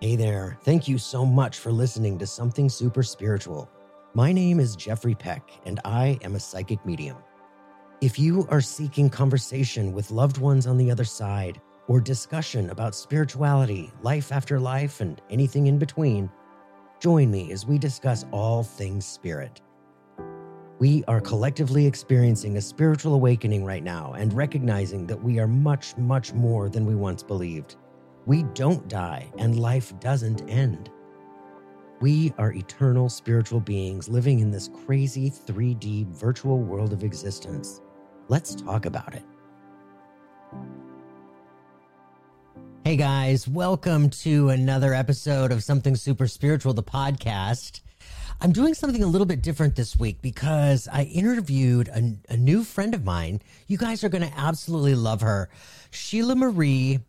Hey there. Thank you so much for listening to Something Super Spiritual. My name is Jeffrey Peck, and I am a psychic medium. If you are seeking conversation with loved ones on the other side, or discussion about spirituality, life after life, and anything in between, join me as we discuss all things spirit. We are collectively experiencing a spiritual awakening right now and recognizing that we are much, much more than we once believed. We don't die and life doesn't end. We are eternal spiritual beings living in this crazy 3D virtual world of existence. Let's talk about it. Hey guys, welcome to another episode of Something Super Spiritual, the podcast. I'm doing something a little bit different this week because I interviewed a, a new friend of mine. You guys are going to absolutely love her. Sheila Marie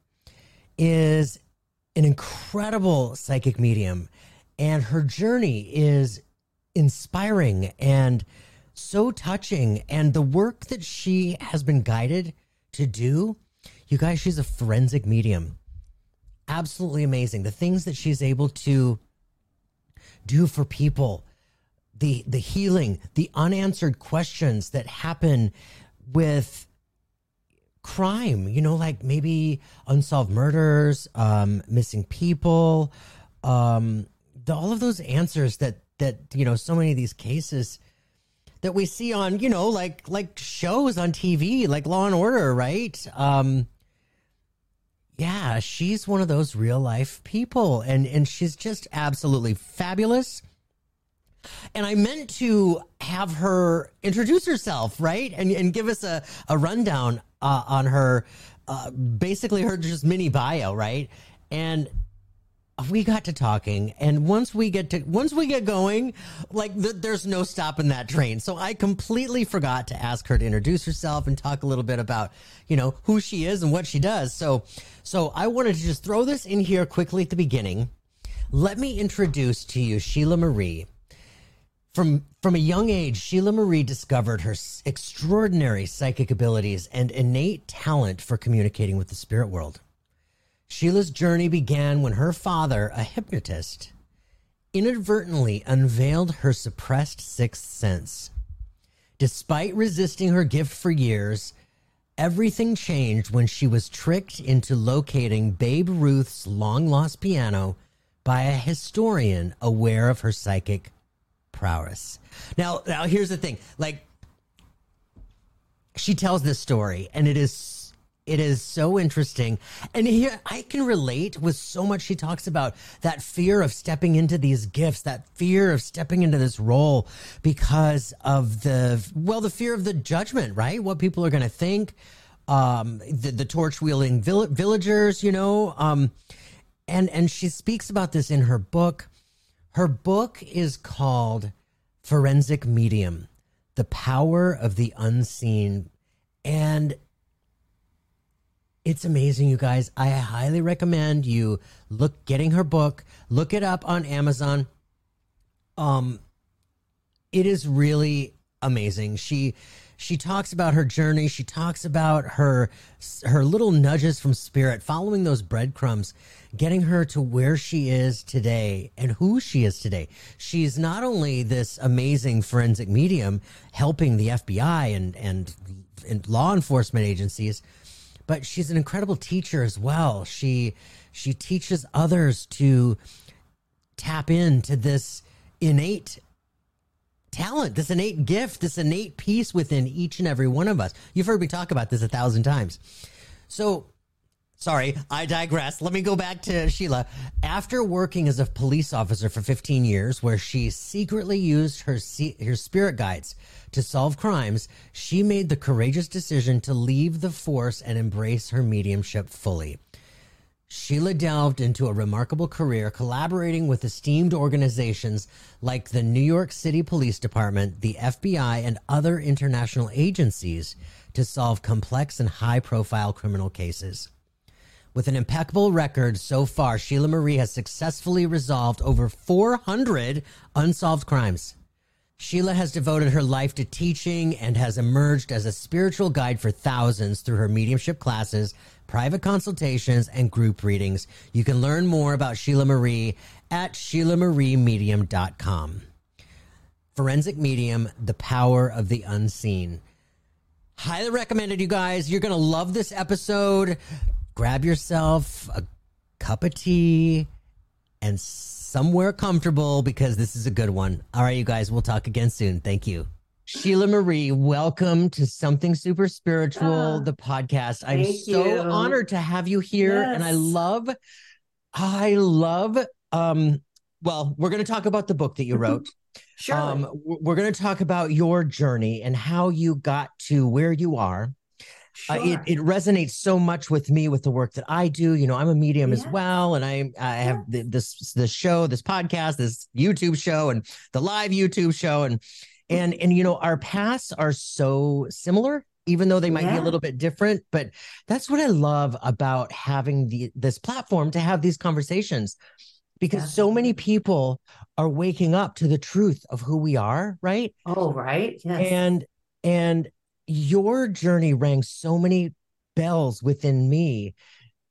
is an incredible psychic medium, and her journey is inspiring and so touching. And the work that she has been guided to do, you guys, she's a forensic medium. Absolutely amazing. The things that she's able to do for people, the the healing, the unanswered questions that happen with crime, you know, like maybe unsolved murders, um, missing people, um, the, all of those answers that that you know, so many of these cases that we see on, you know, like like shows on TV, like Law and Order, right? Um, yeah, she's one of those real life people, and and she's just absolutely fabulous. And I meant to have her introduce herself, right? And, and give us a, a rundown uh, on her, uh, basically her just mini bio, right? And we got to talking and once we get to once we get going like th- there's no stopping that train so i completely forgot to ask her to introduce herself and talk a little bit about you know who she is and what she does so so i wanted to just throw this in here quickly at the beginning let me introduce to you sheila marie from from a young age, Sheila Marie discovered her extraordinary psychic abilities and innate talent for communicating with the spirit world. Sheila's journey began when her father, a hypnotist, inadvertently unveiled her suppressed sixth sense. Despite resisting her gift for years, everything changed when she was tricked into locating Babe Ruth's long lost piano by a historian aware of her psychic prowess. Now, now here's the thing. Like she tells this story and it is it is so interesting. And here I can relate with so much she talks about that fear of stepping into these gifts, that fear of stepping into this role because of the well, the fear of the judgment, right? What people are going to think. Um, the, the torch wielding vill- villagers, you know, um, and and she speaks about this in her book. Her book is called Forensic Medium The Power of the Unseen. And it's amazing, you guys. I highly recommend you look getting her book, look it up on Amazon. Um it is really amazing. She she talks about her journey. She talks about her her little nudges from spirit, following those breadcrumbs, getting her to where she is today and who she is today. She's not only this amazing forensic medium helping the FBI and and, and law enforcement agencies, but she's an incredible teacher as well. She she teaches others to tap into this innate talent, this innate gift, this innate piece within each and every one of us. You've heard me talk about this a thousand times. So, sorry, I digress. Let me go back to Sheila. After working as a police officer for 15 years, where she secretly used her, her spirit guides to solve crimes, she made the courageous decision to leave the force and embrace her mediumship fully. Sheila delved into a remarkable career collaborating with esteemed organizations like the New York City Police Department, the FBI, and other international agencies to solve complex and high profile criminal cases. With an impeccable record so far, Sheila Marie has successfully resolved over 400 unsolved crimes. Sheila has devoted her life to teaching and has emerged as a spiritual guide for thousands through her mediumship classes, private consultations, and group readings. You can learn more about Sheila Marie at SheilaMarieMedium.com. Forensic Medium, The Power of the Unseen. Highly recommended, you guys. You're going to love this episode. Grab yourself a cup of tea and somewhere comfortable because this is a good one. All right, you guys, we'll talk again soon. Thank you. Sheila Marie, welcome to Something Super Spiritual, Ah, the podcast. I'm so you. honored to have you here. And I love, I love, um, well, we're going to talk about the book that you wrote. Sure. Um, we're going to talk about your journey and how you got to where you are. sure. Uh, it, it resonates so much with me with the work that I do. You know, I'm a medium as well, and I I have th- this this show, this podcast, this YouTube show, and the live YouTube show, and and and you know, our paths are so similar, even though they might be a little bit different. But that's what I love about having the this platform to have these conversations, because so many people are waking up to the truth of who we are, right? oh, right. Yes. and and your journey rang so many bells within me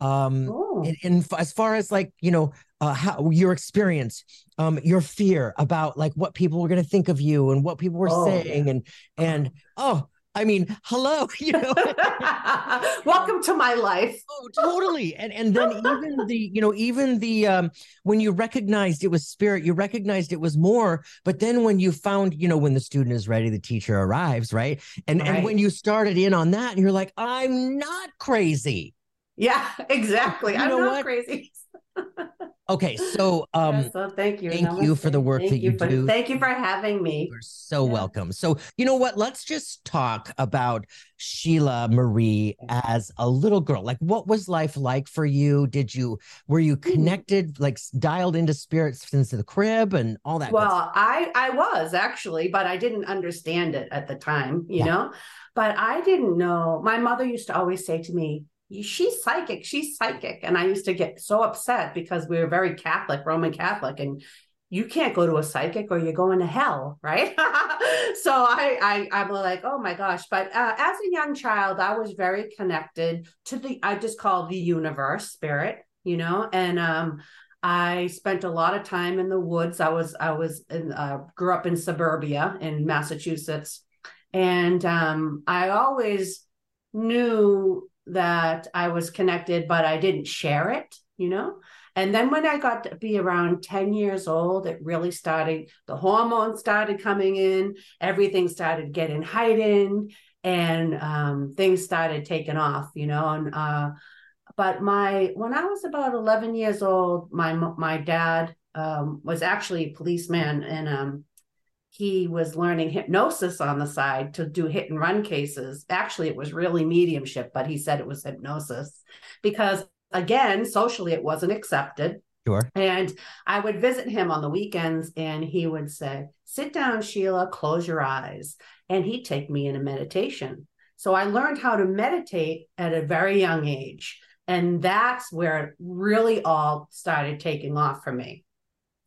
um oh, in, in as far as like you know uh how your experience um your fear about like what people were going to think of you and what people were Oh, saying and and oh i mean hello you know welcome to my life. Oh, totally. And and then even the, you know, even the um when you recognized it was spirit, you recognized it was more. But then when you found, you know, when the student is ready, the teacher arrives, right? And and when you started in on that, and you're like, I'm not crazy. Yeah, exactly. You I'm know not what? crazy. Okay, so um Yeah, so thank you. thank you for the work Thank that you for, do. Thank you for having me. you're so Yeah. welcome. So you know what? Let's just talk about Sheila Marie as a little girl. Like what was life like for you? Did you were you Hmm. connected, like dialed into spirits since the crib and all that? Well, I I was actually, but I didn't understand it at the time, you Yeah. know. But I didn't know. My mother used to always say to me, "She's psychic. She's psychic," and I used to get so upset because we were very Catholic, Roman Catholic, and you can't go to a psychic or you're going to hell, right? so I, I I'm like, oh my gosh. But uh, as a young child, I was very connected to the I just call the universe, spirit, you know, and um. I spent a lot of time in the woods. I was I was in, uh, grew up in suburbia in Massachusetts, and um, I always knew that I was connected, but I didn't share it. You know. And then when I got to be around 10 years old, it really started, the hormones started coming in, everything started getting heightened, and um, things started taking off, you know. And uh, but my when I was about 11 years old, my my dad um, was actually a policeman, and um, he was learning hypnosis on the side to do hit and run cases. Actually, it was really mediumship, but he said it was hypnosis because again, socially, it wasn't accepted. Sure. And I would visit him on the weekends, and he would say, Sit down, Sheila, close your eyes. And he'd take me in a meditation. So I learned how to meditate at a very young age. And that's where it really all started taking off for me.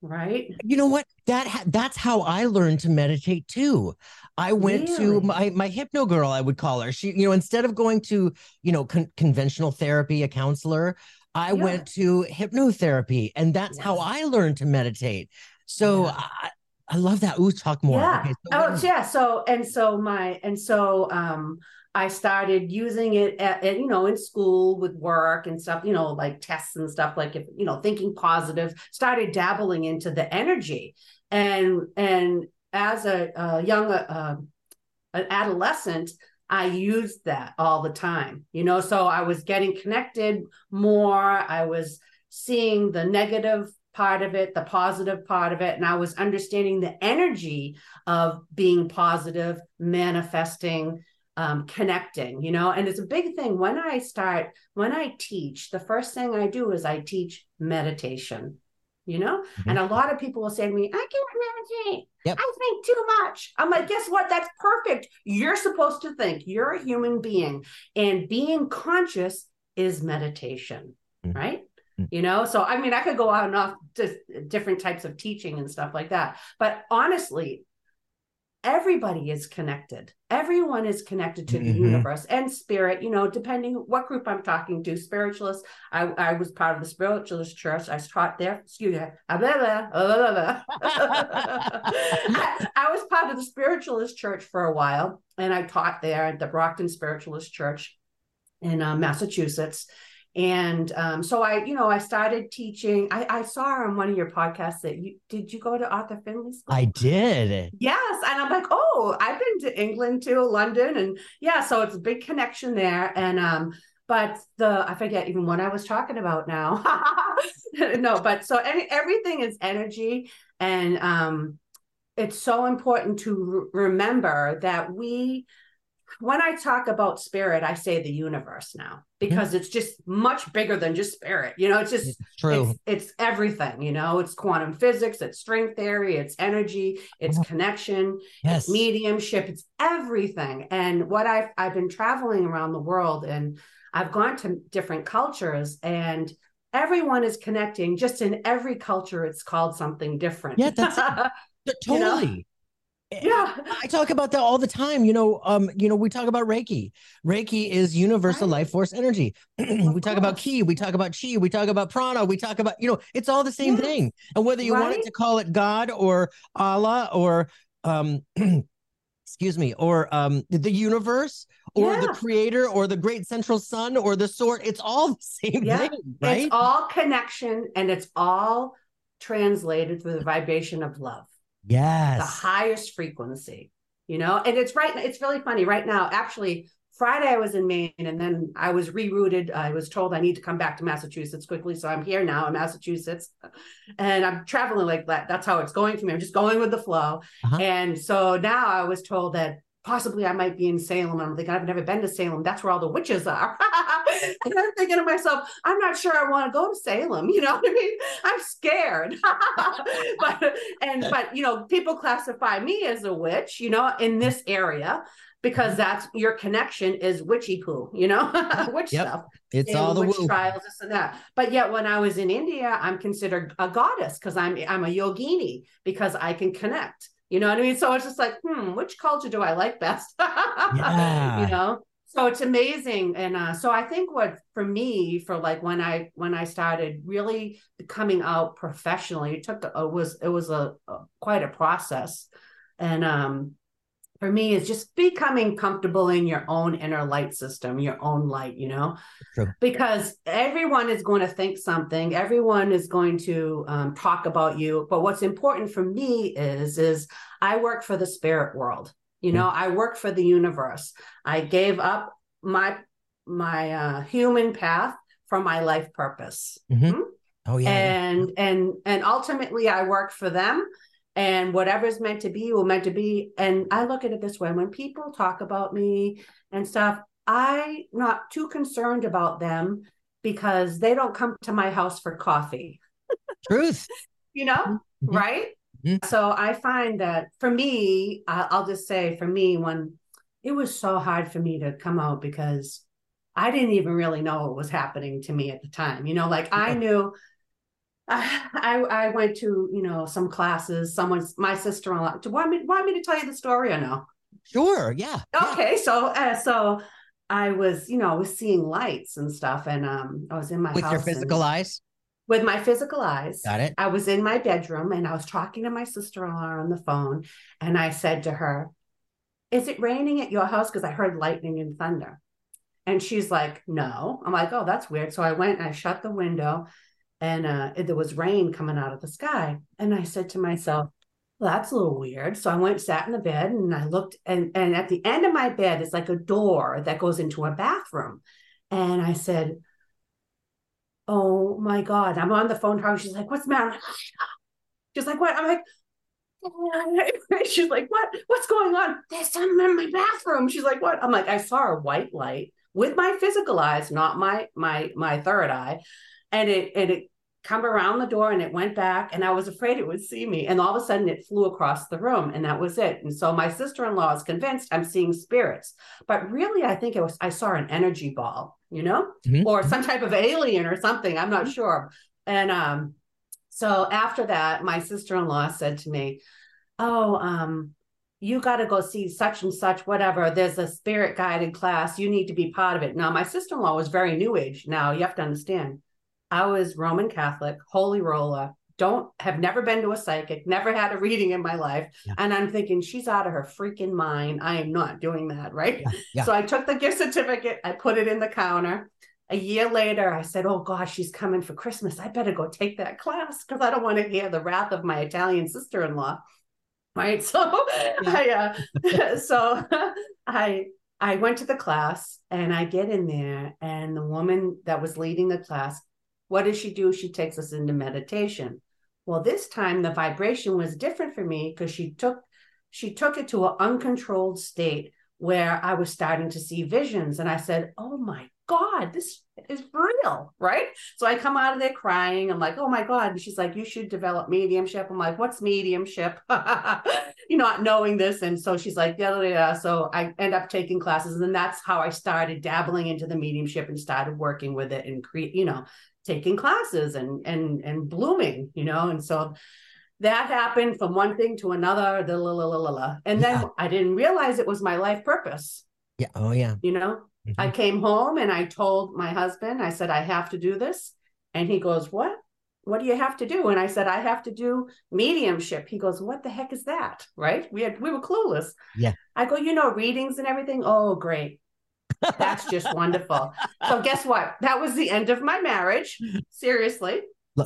Right. You know what? That ha- that's how I learned to meditate too. I went to my my hypno girl, I would call her. She, you know, instead of going to, you know, con- conventional therapy, a counselor, I Yeah. went to hypnotherapy, and that's how I learned to meditate. So Yeah. I, I love that. Ooh, talk more. Yeah. Okay, so oh, is- yeah. So and so my and so um I started using it at, at, you know in school with work and stuff, you know, like tests and stuff, like if you know, thinking positive, started dabbling into the energy. And and as a, a young uh, an adolescent, I used that all the time, you know. So I was getting connected more. I was seeing the negative part of it, the positive part of it, and I was understanding the energy of being positive, manifesting, um, connecting, you know. And it's a big thing when I start, when I teach, the first thing I do is I teach meditation. You know, Mhm. and a lot of people will say to me, I can't meditate. Yep. I think too much. I'm like, guess what? That's perfect. You're supposed to think. You're a human being. And being conscious is meditation, Mhm. right? Mhm. You know, so I mean, I could go on and off to different types of teaching and stuff like that. But honestly, everybody is connected. Everyone is connected to the Mhm. universe and spirit, you know, depending what group I'm talking to. Spiritualists, I, I was part of the spiritualist church. I taught there, excuse me. I, I was part of the spiritualist church for a while, and I taught there at the Brockton Spiritualist Church in uh, Massachusetts. And um, so I, you know, I started teaching. I, I saw on one of your podcasts that you did you go to Arthur Findlay School? I did. Yes. And I'm like, oh, I've been to England too, London. And yeah, so it's a big connection there. And um, but the I forget even what I was talking about now. no, but so any, everything is energy. And um it's so important to r- remember that we when I talk about spirit, I say the universe now because it's just much bigger than just spirit. You know, it's just It's true. it's, it's everything, you know, it's quantum physics, it's string theory, it's energy, it's Oh. connection, yes. mediumship, it's everything. And what I've I've been traveling around the world and I've gone to different cultures and everyone is connecting. Just in every culture, it's called something different. Yeah, that's Totally. you know? Yeah. I talk about that all the time. You know, um, you know, we talk about Reiki. Reiki is universal Right. life force energy. we talk about ki, we talk about chi, we talk about prana, we talk about, you know, it's all the same Yes. thing. And whether you wanted to call it God or Allah or um excuse me, or um the universe or the creator or the great central sun or the sword, it's all the same Yeah. thing, right? It's all connection and it's all translated through the vibration of love. The highest frequency, you know? And it's right, it's really funny right now. Actually, Friday I was in Maine and then I was rerouted. I was told I need to come back to Massachusetts quickly. So I'm here now in Massachusetts and I'm traveling like that. That's how it's going for me. I'm just going with the flow. Uh-huh. And so now I was told that possibly I might be in Salem. And I'm thinking, I've never been to Salem. That's where all the witches are. and I'm thinking to myself, I'm not sure I want to go to Salem. You know what I mean? I'm scared. but and but you know, people classify me as a witch, you know, in this area because that's your connection is witchy poo, you know, witch Yep. stuff It's and all the witch woo. trials, this and that. But yet, when I was in India, I'm considered a goddess because I'm I'm a yogini because I can connect. You know what I mean? So it's just like, hmm, which culture do I like best? Yeah. You know. So it's amazing, and uh, so I think what for me, for like when I when I started really coming out professionally, it took a, it was it was a, a quite a process, and um, for me is just becoming comfortable in your own inner light system, your own light, you know, True. because everyone is going to think something, everyone is going to um, talk about you. But what's important for me is, is I work for the spirit world. You know, I work for the universe. I gave up my my uh, human path for my life purpose Oh yeah. and and and ultimately i work for them and whatever's meant to be will meant to be and i look at it this way when people talk about me and stuff i'm not too concerned about them because they don't come to my house for coffee Truth. you know Mhm. right Mhm. so i find that for me i'll just say for me when it was so hard for me to come out because i didn't even really know what was happening to me at the time you know like i knew I, I went to you know some classes. Someone's my sister in law. Do you want me want me to tell you the story or no? Sure. Yeah. yeah. Okay, so uh, so I was you know I was seeing lights and stuff, and um I was in my With house your and- physical eyes. With my physical eyes. Got it. I was in my bedroom and I was talking to my sister in law on the phone, and I said to her, "Is it raining at your house?" Because I heard lightning and thunder, and she's like, "No." I'm like, "Oh, that's weird." So I went and I shut the window, and uh, there was rain coming out of the sky, and I said to myself. Well, that's a little weird. So I went, sat in the bed, and I looked, and and at the end of my bed is like a door that goes into a bathroom, and I said, oh my God, I'm on the phone her. She's like, what's the matter? She's like, what? I'm like, she's like, what? What's going on? There's something in my bathroom. She's like, what? I'm like, I saw a white light with my physical eyes, not my my my third eye. And it and it come around the door and it went back and I was afraid it would see me. And all of a sudden it flew across the room and that was it. And so my sister-in-law is convinced I'm seeing spirits. But really I think it was I saw an energy ball, you know? Mhm. or some type of alien or something. I'm not sure. And um, so after that, my sister in law said to me, "Oh, um, you got to go see such and such, whatever. There's a spirit guided class. You need to be part of it. Now, my sister in law was very new age. Now, you have to understand, I was Roman Catholic, holy roller, don't have never been to a psychic, never had a reading in my life. Yeah. And I'm thinking, she's out of her freaking mind. I am not doing that. Right. Yeah. Yeah. So I took the gift certificate, I put it in the counter. A year later, I said, Oh gosh, she's coming for Christmas. I better go take that class because I don't want to hear the wrath of my Italian sister in law right so i uh, so i i went to the class and i get in there and the woman that was leading the class what does she do she takes us into meditation well this time the vibration was different for me because she took she took it to an uncontrolled state where i was starting to see visions and i said oh my God, this is real, right? So I come out of there crying. I'm like, oh my God. And she's like, you should develop mediumship. I'm like, what's mediumship? you not knowing this. And so she's like, yeah, yeah, yeah. So I end up taking classes. And that's how I started dabbling into the mediumship and started working with it and create, you know, taking classes and and and blooming, you know. And so that happened from one thing to another, the la la la la la. And then yeah. I didn't realize it was my life purpose. Yeah. Oh yeah. You know, Mm-hmm. I came home and I told my husband, I said, I have to do this. And he goes, What? What do you have to do? And I said, I have to do mediumship. He goes, What the heck is that? Right? We had we were clueless. Yeah. I go, you know, readings and everything. Oh, great. That's just wonderful. So guess what? That was the end of my marriage. Seriously.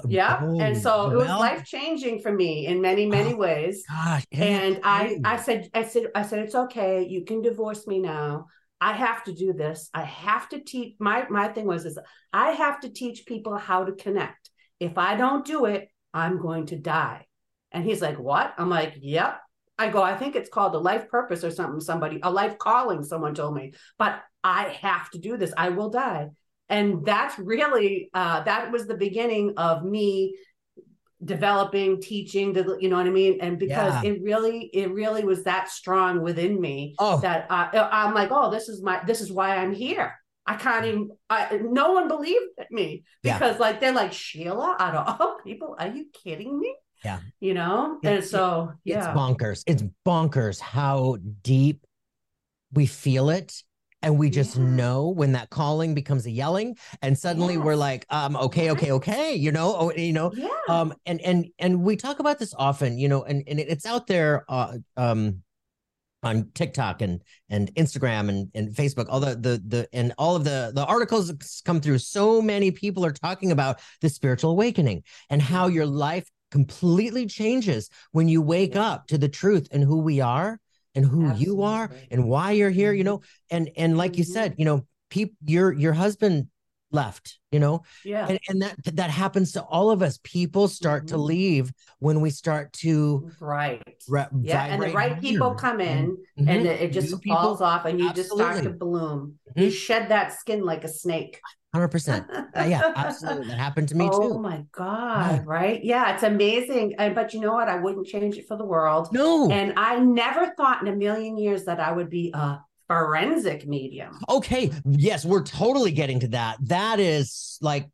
Yeah. Oh, and so it was life changing for me in many, oh many oh, ways. Gosh. And I I said, I said, I said, it's okay. You can divorce me now. I have to do this. I have to teach my my thing was is I have to teach people how to connect. If I don't do it, I'm going to die. And he's like, "What?" I'm like, "Yep." I go, "I think it's called a life purpose or something somebody a life calling someone told me, but I have to do this. I will die." And that's really uh that was the beginning of me developing teaching to you know what i mean and because yeah. it really it really was that strong within me oh. that I, i'm like oh this is my this is why i'm here i can't even I, no one believed me because yeah. like they're like sheila out of all people are you kidding me yeah you know and so yeah it's bonkers it's bonkers how deep we feel it and we just yeah. know when that calling becomes a yelling and suddenly yes. we're like um okay okay okay you know oh, you know yeah. um and and and we talk about this often you know and and it's out there uh, um on TikTok and and Instagram and and Facebook all the the the and all of the the articles come through so many people are talking about the spiritual awakening and how your life completely changes when you wake up to the truth and who we are and who Absolutely. you are and why you're here you mm-hmm. know and and like mm-hmm. you said you know people your your husband left you know yeah and, and that that happens to all of us people start mm-hmm. to leave when we start to right re- yeah and the right people come in mm-hmm. and it, just falls off and you Absolutely. just start to bloom you mm-hmm. shed that skin like a snake Hundred percent. Yeah, absolutely. That happened to me oh, too. Oh my god! Yeah. Right? Yeah, it's amazing. And but you know what? I wouldn't change it for the world. No. And I never thought in a million years that I would be a forensic medium. Okay. Yes, we're totally getting to that. That is like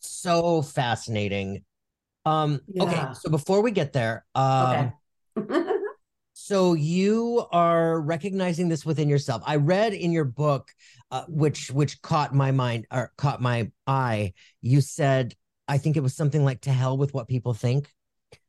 so fascinating. Um. Yeah. Okay. So before we get there, um. Okay. so you are recognizing this within yourself. I read in your book uh, which which caught my mind or caught my eye. You said, I think it was something like "to hell with what people think."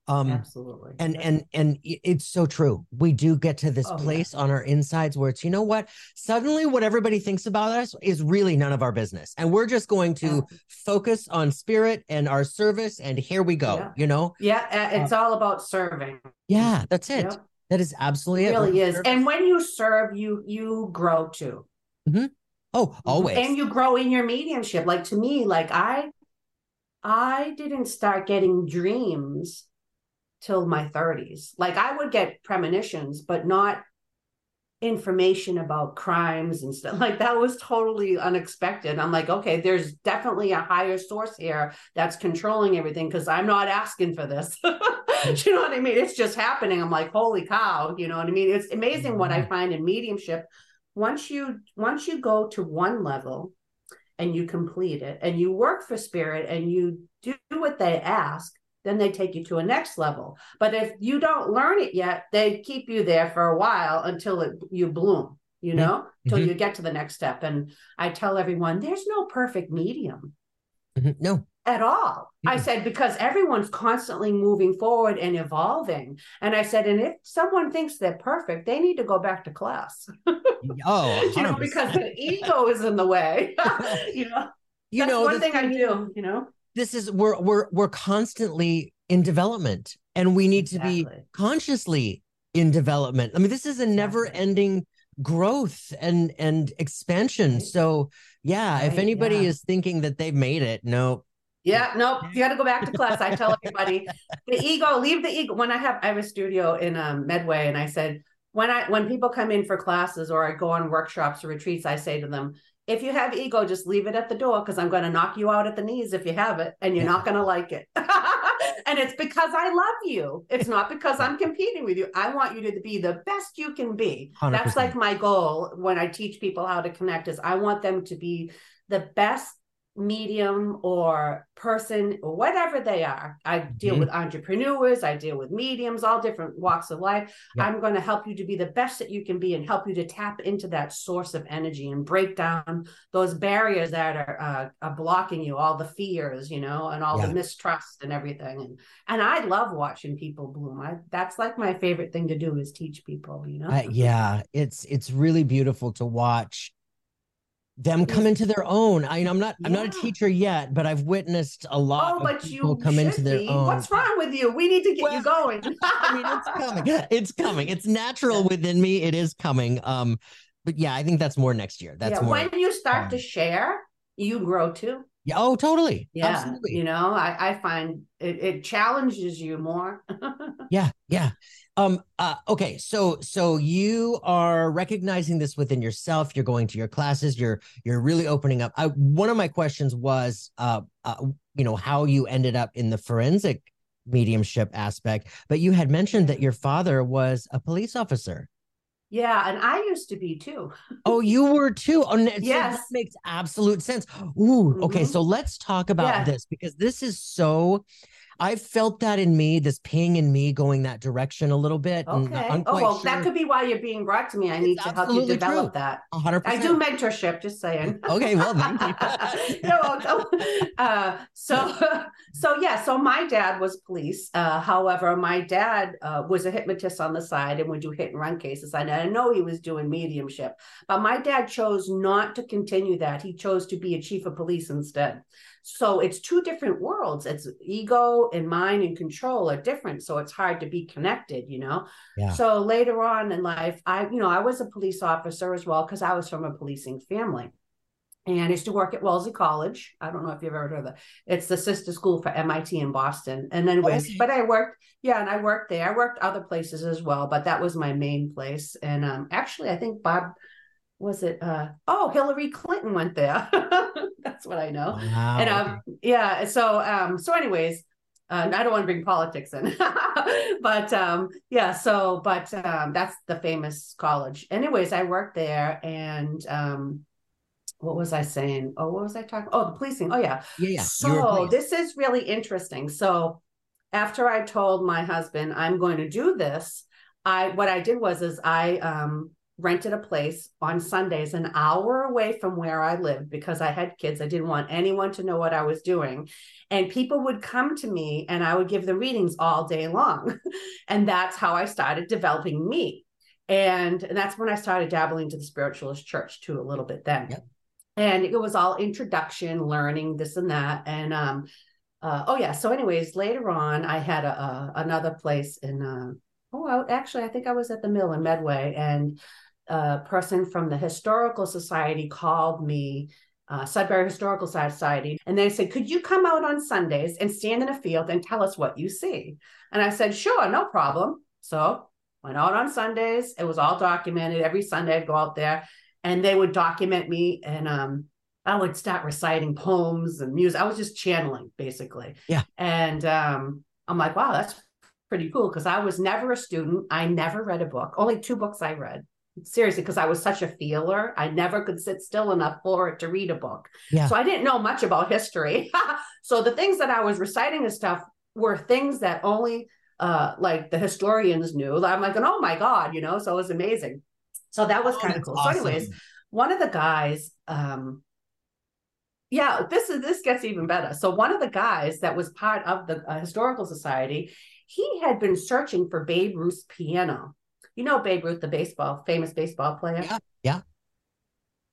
Um, Absolutely. And and and it's so true. We do get to this oh, place yeah. on our insides where it's you know what? Suddenly, what everybody thinks about us is really none of our business, and we're just going to yeah. focus on spirit and our service, and here we go. You know? Yeah, it's uh, all about serving. Yeah, that's it. Yep. That is absolutely it. Really is. And when you serve, you you grow too. Mm-hmm. Oh, always. And you grow in your mediumship. Like to me, like I I didn't start getting dreams till my 30s. Like I would get premonitions, but not information about crimes and stuff. Like that was totally unexpected. I'm like, okay, there's definitely a higher source here that's controlling everything because I'm not asking for this. you know what I mean? It's just happening. I'm like, holy cow, you know what I mean? It's amazing what I mm-hmm. find in mediumship once you once you go to one level and you complete it and you work for spirit and you do what they ask then they take you to a next level. But if you don't learn it yet, they keep you there for a while until it, you bloom, you Mm-hmm. know, until you get to the next step. And I tell everyone there's no perfect medium Mhm. No. At all. I Mhm. said, because everyone's constantly moving forward and evolving. And I said, and if someone thinks they're perfect, they need to go back to class. Oh, you know, because the ego is in the way. you know, you that's know, one the thing I do, you know. This is we're we're we're constantly in development, and we need to be consciously in development. I mean, this is a never-ending growth and and expansion. Right. So, yeah, if anybody yeah. is thinking that they've made it, no. Yeah, no, you got to go back to class. I tell everybody the ego, leave the ego. When I have, I have a studio in um, Medway, and I said when I when people come in for classes or I go on workshops or retreats, I say to them, if you have ego, just leave it at the door because I'm going to knock you out at the knees if you have it, and you're Yeah. not going to like it. and it's because I love you. It's not because I'm competing with you. I want you to be the best you can be. 100%. That's like my goal when I teach people how to connect. Is I want them to be the best medium or person or whatever they are. I deal Mhm. with entrepreneurs, I deal with mediums, all different walks of life. Yeah. I'm going to help you to be the best that you can be and help you to tap into that source of energy and break down those barriers that are uh, are blocking you, all the fears, you know, and all Yeah. the mistrust and everything. And and I love watching people bloom. I that's like my favorite thing to do is teach people, you know. Uh, yeah, it's it's really beautiful to watch them come into their own. I I'm not I'm not a teacher yet, but I've witnessed a lot Oh, of but people you come into their be. own. What's wrong with you? We need to get you going. I mean, it's coming. It's coming. It's natural within me. It is coming. Um, but yeah, I think that's more next year. That's yeah, more. when you start to um, share, you grow too. yeah. Oh, totally. Yeah, Absolutely. you know, I, I find it, it challenges you more. Yeah. Yeah. Um. Uh. Okay. So. So you are recognizing this within yourself. You're going to your classes. You're. You're really opening up. I, one of my questions was, uh, uh, you know, how you ended up in the forensic mediumship aspect, but you had mentioned that your father was a police officer. yeah, and I used to be too. Oh, you were too. Oh, so Yes. that makes absolute sense. Ooh, okay. Mhm. So let's talk about Yeah. this because this is so. I felt that in me, this ping in me going that direction a little bit. Okay. Oh, well, sure. that could be why you're being brought to me. I It's need to help you develop true. that. A hundred I do mentorship, just saying. Okay, well, thank you. You're. Uh, so, so yeah, so my dad was police. Uh, however, my dad uh, was a hypnotist on the side and would do hit and run cases. I know he was doing mediumship, but my dad chose not to continue that. He chose to be a chief of police instead. So it's two different worlds. It's ego and mind and control are different. So it's hard to be connected, you know? Yeah. So later on in life, I, you know, I was a police officer as well because I was from a policing family. And I used to work at Wellesley College. I don't know if you've ever heard of it. It's the sister school for MIT in Boston. And then, Okay. but I worked, yeah, and I worked there. I worked other places as well, but that was my main place. And um, actually, I think Bob was it? Uh, oh, Hillary Clinton went there. That's what I know. Wow. And um, yeah, so um, so anyways, uh, I don't want to bring politics in, but um, yeah, so but um, that's the famous college. Anyways, I worked there, and um, what was I saying? Oh, what was I talking? Oh, the policing. Oh yeah. yeah, yeah. So this is really interesting. So after I told my husband I'm going to do this, I what I did was is I um rented a place on Sundays an hour away from where I lived because I had kids. I didn't want anyone to know what I was doing. And people would come to me and I would give the readings all day long. and that's how I started developing me. And, and that's when I started dabbling to the spiritualist church too, a little bit then. Yep. And it was all introduction, learning this and that. And um, uh, oh yeah. So, anyways, later on, I had a, a another place in. Uh, oh, I, actually, I think I was at the mill in Medway, and a person from the historical society called me. Uh, Sudbury Historical Society, and they said, "Could you come out on Sundays and stand in a field and tell us what you see?" And I said, "Sure, no problem." So went out on Sundays. It was all documented. Every Sunday, I'd go out there, and they would document me, and um, I would start reciting poems and music. I was just channeling, basically. Yeah. And um, I'm like, wow, that's pretty cool because I was never a student. I never read a book. Only two books I read. Seriously, because I was such a feeler. I never could sit still enough for it to read a book. Yeah. So I didn't know much about history. so the things that I was reciting and stuff, were things that only uh like the historians knew. I'm like, oh my God, you know, so it was amazing. So that was Oh, kind of cool. awesome. So, anyways, one of the guys, um, yeah, this is this gets even better. So one of the guys that was part of the uh, historical society, he had been searching for Babe Ruth's piano. You know Babe Ruth, the baseball, famous baseball player. Yeah,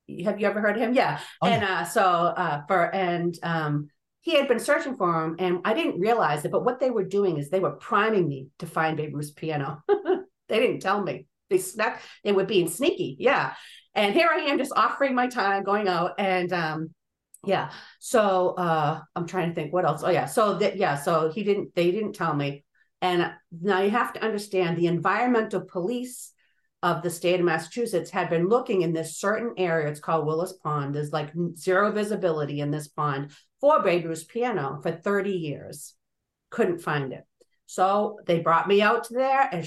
yeah. Have you ever heard of him? Yeah. Oh, and uh, so uh, for and um, he had been searching for him, and I didn't realize it. But what they were doing is they were priming me to find Babe Ruth's piano. they didn't tell me. They snuck. They were being sneaky. Yeah. And here I am, just offering my time, going out, and um, yeah. So uh, I'm trying to think what else. Oh yeah. So that yeah. So he didn't. They didn't tell me. And now you have to understand the environmental police of the state of Massachusetts had been looking in this certain area. It's called Willis Pond. There's like zero visibility in this pond for Babe Ruth's piano for 30 years. Couldn't find it. So they brought me out to there and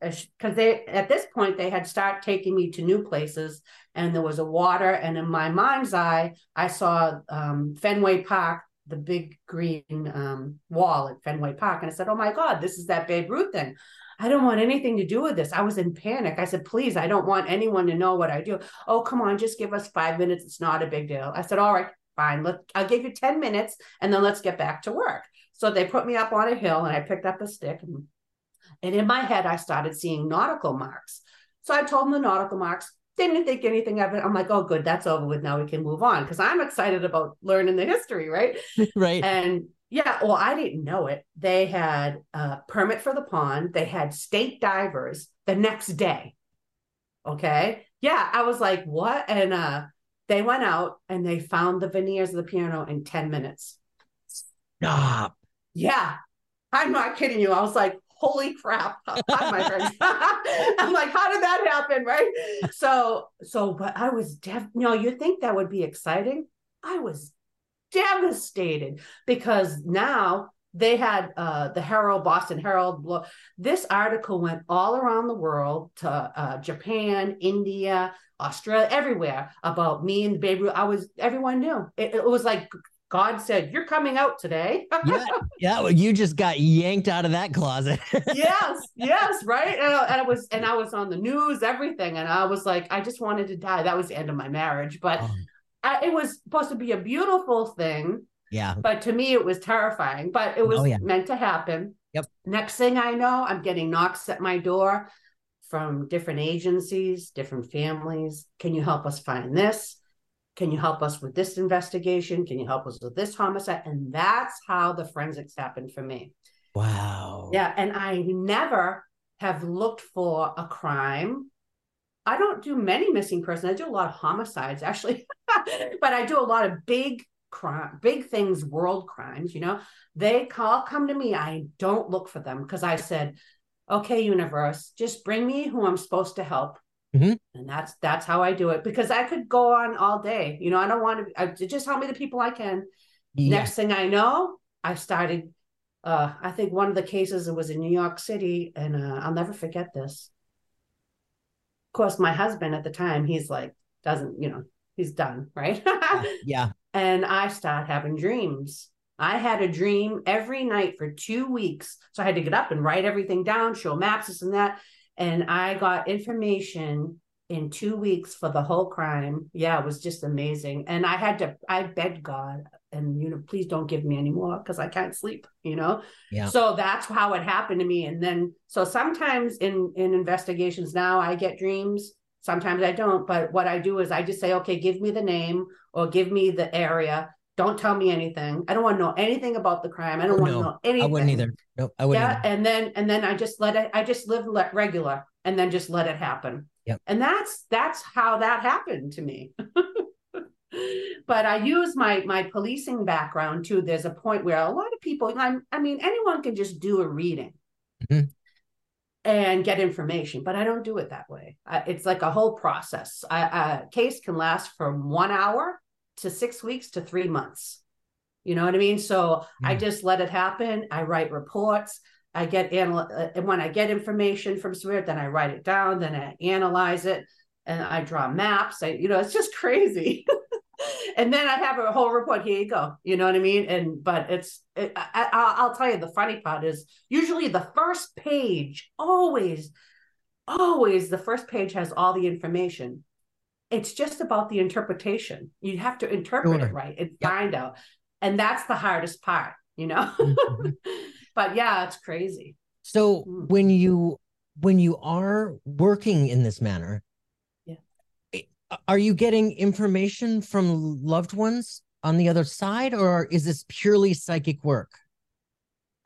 because they at this point they had started taking me to new places and there was a water and in my mind's eye I saw um, Fenway Park the big green um, wall at Fenway Park and I said oh my god this is that Babe Ruth thing I don't want anything to do with this. I was in panic. I said, please, I don't want anyone to know what I do. Oh, come on, just give us five minutes. It's not a big deal. I said, all right, fine. Let, I'll give you 10 minutes and then let's get back to work. So they put me up on a hill and I picked up a stick. And, and in my head, I started seeing nautical marks. So I told them the nautical marks. Didn't think anything of it. I'm like, oh, good, that's over with. Now we can move on because I'm excited about learning the history, right? right. And yeah, well, I didn't know it. They had a permit for the pond. They had state divers the next day. Okay. Yeah, I was like, what? And uh they went out and they found the veneers of the piano in 10 minutes. Stop. Yeah. I'm not kidding you. I was like, holy crap. Hi, my friend. I'm like, how did that happen? Right. So, so, but I was def you know, you think that would be exciting. I was devastated because now they had uh, the Herald, Boston Herald. This article went all around the world to uh, Japan, India, Australia, everywhere about me and Babe Ruth. I was, everyone knew. It, it was like God said, "You're coming out today." yeah, yeah. Well, you just got yanked out of that closet. yes, yes, right. And I, and I was, and I was on the news, everything, and I was like, I just wanted to die. That was the end of my marriage, but. Oh. I, it was supposed to be a beautiful thing, yeah. but to me it was terrifying. But it was Oh, yeah. meant to happen. Yep. Next thing I know, I'm getting knocks at my door from different agencies, different families. Can you help us find this? Can you help us with this investigation? Can you help us with this homicide? And that's how the forensics happened for me. Wow. Yeah. And I never have looked for a crime. I don't do many missing persons. I do a lot of homicides, actually, but I do a lot of big crime, big things, world crimes. You know, they call, come to me. I don't look for them because I said, "Okay, universe, just bring me who I'm supposed to help." Mhm. And that's that's how I do it because I could go on all day. You know, I don't want to. I, just help me the people I can. Yeah. Next thing I know, I started. Uh, I think one of the cases it was in New York City, and uh, I'll never forget this. Of course, my husband at the time, he's like, doesn't, you know, he's done, right? Yeah. and I start having dreams. I had a dream every night for two weeks. So I had to get up and write everything down, show maps, this and that. And I got information in two weeks for the whole crime. Yeah, it was just amazing. And I had to, I begged God, and you know, please don't give me any more because I can't sleep, you know? Yeah. So that's how it happened to me. And then so sometimes in in investigations now I get dreams. Sometimes I don't. But what I do is I just say, okay, give me the name or give me the area. Don't tell me anything. I don't want to know anything about the crime. I don't want no. to know anything. I wouldn't either. No, I wouldn't. Yeah, either. and then and then I just let it. I just live le- regular, and then just let it happen. Yep. And that's that's how that happened to me. but I use my my policing background too. There's a point where a lot of people. I, I mean, anyone can just do a reading. Mhm. And get information, but I don't do it that way. I, it's like a whole process. I, a case can last from one hour to six weeks to three months. You know what I mean? So I Mm. just let it happen. I write reports. I get anal- uh, and when I get information from Spirit, then I write it down. Then I analyze it, and I draw maps. I, you know, it's just crazy. and then I have a whole report. Here you go. You know what I mean? And but it's it, I, I, will tell you the funny part is usually the first page always, always the first page has all the information. It's just about the interpretation. You have to interpret sure. it right and yep. find out, and that's the hardest part. You know. Mm-hmm. but yeah, it's crazy. So mm. when you when you are working in this manner, yeah. are you getting information from loved ones on the other side or is this purely psychic work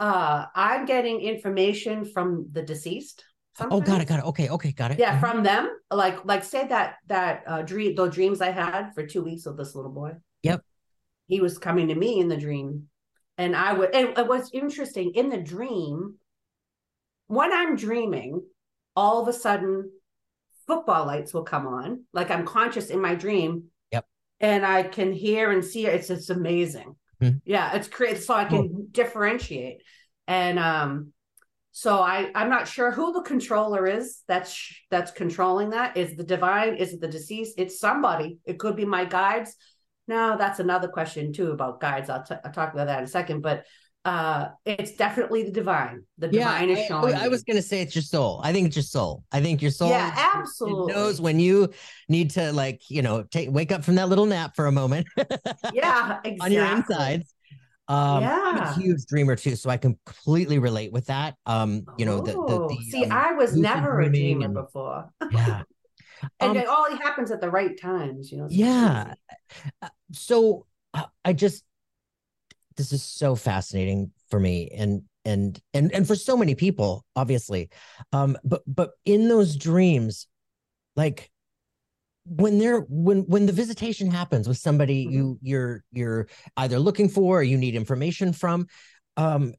uh i'm getting information from the deceased sometimes. oh got it got it okay okay got it yeah mm-hmm. from them like like say that that uh dream the dreams i had for two weeks with this little boy yep he was coming to me in the dream and i would and it was interesting in the dream when i'm dreaming all of a sudden football lights will come on. Like I'm conscious in my dream. Yep. And I can hear and see. It's it's amazing. Mm-hmm. Yeah, it's great. So I can differentiate. And um, so I I'm not sure who the controller is that's that's controlling that. Is the divine? Is it the deceased? It's somebody. It could be my guides. Now that's another question too about guides. I'll, t- I'll talk about that in a second. But uh it's definitely the divine the divine yeah, is showing I, I was gonna say it's your soul i think it's your soul i think your soul yeah absolutely knows when you need to like you know take wake up from that little nap for a moment yeah exactly. on your insides um yeah. i'm a huge dreamer too so i completely relate with that. Um you know the, the, the oh, see um, i was never a dreamer and, before. Yeah. And um, it all happens at the right times you know yeah. uh, so uh, i just this is so fascinating for me and and and and for so many people obviously. Um but but in those dreams like when they're when when the visitation happens with somebody mm-hmm. you you're you're either looking for or you need information from um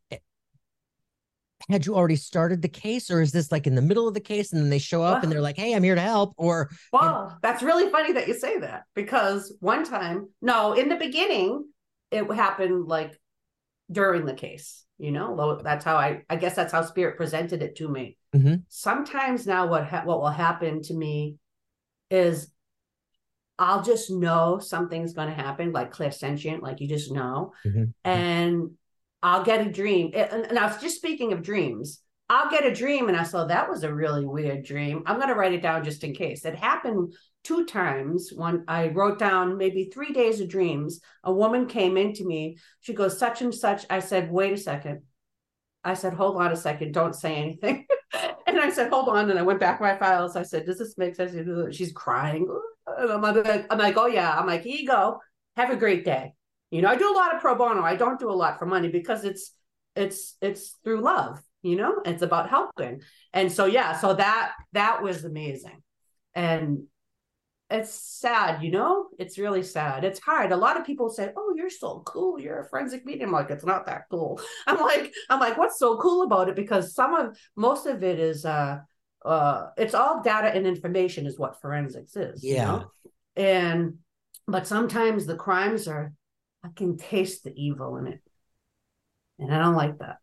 had you already started the case or is this like in the middle of the case and then they show up well, and they're like hey i'm here to help or well that's really funny that you say that because one time no in the beginning it happened like during the case you know that's how i i guess that's how spirit presented it to me mm-hmm. sometimes now what ha- what will happen to me is i'll just know something's going to happen like clairsentient like you just know mm-hmm. and i'll get a dream and, i was just speaking of dreams I'll get a dream and I saw that was a really weird dream. I'm going to write it down just in case. It happened two times. One, I wrote down maybe three days of dreams. A woman came into me. She goes, such and such. I said, wait a second. I said, hold on a second. Don't say anything. and I said, hold on. And I went back my files. I said, does this make sense? She's crying. I'm like, I'm like, oh yeah. I'm like, here you go. Have a great day. You know, I do a lot of pro bono. I don't do a lot for money because it's it's it's through love you know? It's about helping. And so yeah so that that was amazing. And it's sad you know? It's really sad. It's hard. A lot of people say oh you're so cool. You're a forensic medium. Like it's not that cool. I'm like i'm like what's so cool about it? Because some of most of it is uh uh it's all data and information is what forensics is yeah you know? and but sometimes the crimes are i can taste the evil in it and i don't like that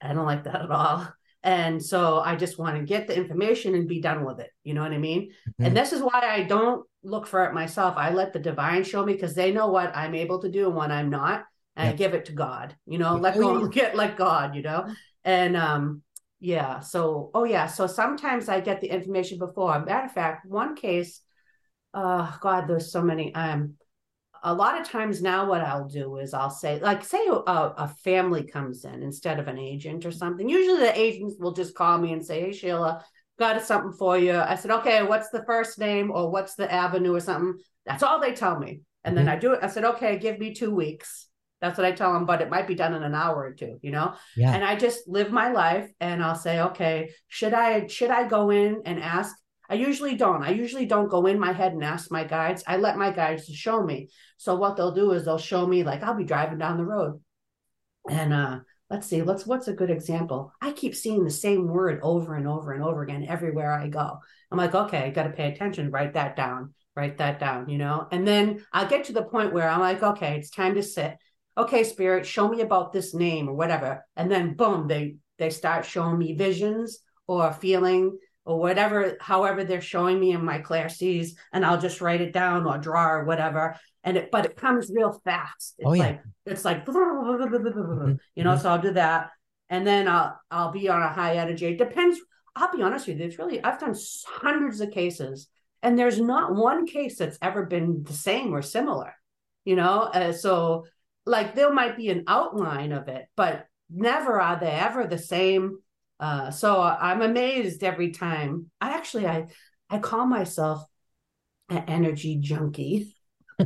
I don't like that at all. And so I just want to get the information and be done with it. You know what I mean? Mm-hmm. And this is why I don't look for it myself. I let the divine show me because they know what I'm able to do and what I'm not. And yep. I give it to God, you know, let oh, go, get like God, you know? And um, yeah. So, oh yeah. So sometimes I get the information before. Matter of fact, one case, uh God, there's so many. Um, a lot of times now what i'll do is i'll say like say a, a, family comes in instead of an agent or something usually the agents will just call me and say hey sheila got something for you i said okay what's the first name or what's the avenue or something that's all they tell me and mm-hmm. then i do it i said okay give me two weeks that's what i tell them but it might be done in an hour or two you know yeah. and i just live my life and i'll say okay should i should i go in and ask I usually don't. I usually don't go in my head and ask my guides. I let my guides show me. So what they'll do is they'll show me like I'll be driving down the road. And uh let's see, let's what's a good example? I keep seeing the same word over and over and over again everywhere I go. I'm like, okay, I got to pay attention, write that down, write that down, you know? And then I'll get to the point where I'm like, okay, it's time to sit. Okay, spirit, show me about this name or whatever. And then boom, they they start showing me visions or feeling or whatever, however they're showing me in my clairsees, and I'll just write it down or draw or whatever. And it, but it comes real fast. It's Oh, yeah. like it's like you Mhm. know. So I'll do that, and then I'll I'll be on a high energy. It depends. I'll be honest with you. It's really I've done hundreds of cases, and there's not one case that's ever been the same or similar. You know, uh, so like there might be an outline of it, but never are they ever the same. Uh, so I'm amazed every time. I actually I I call myself an energy junkie. I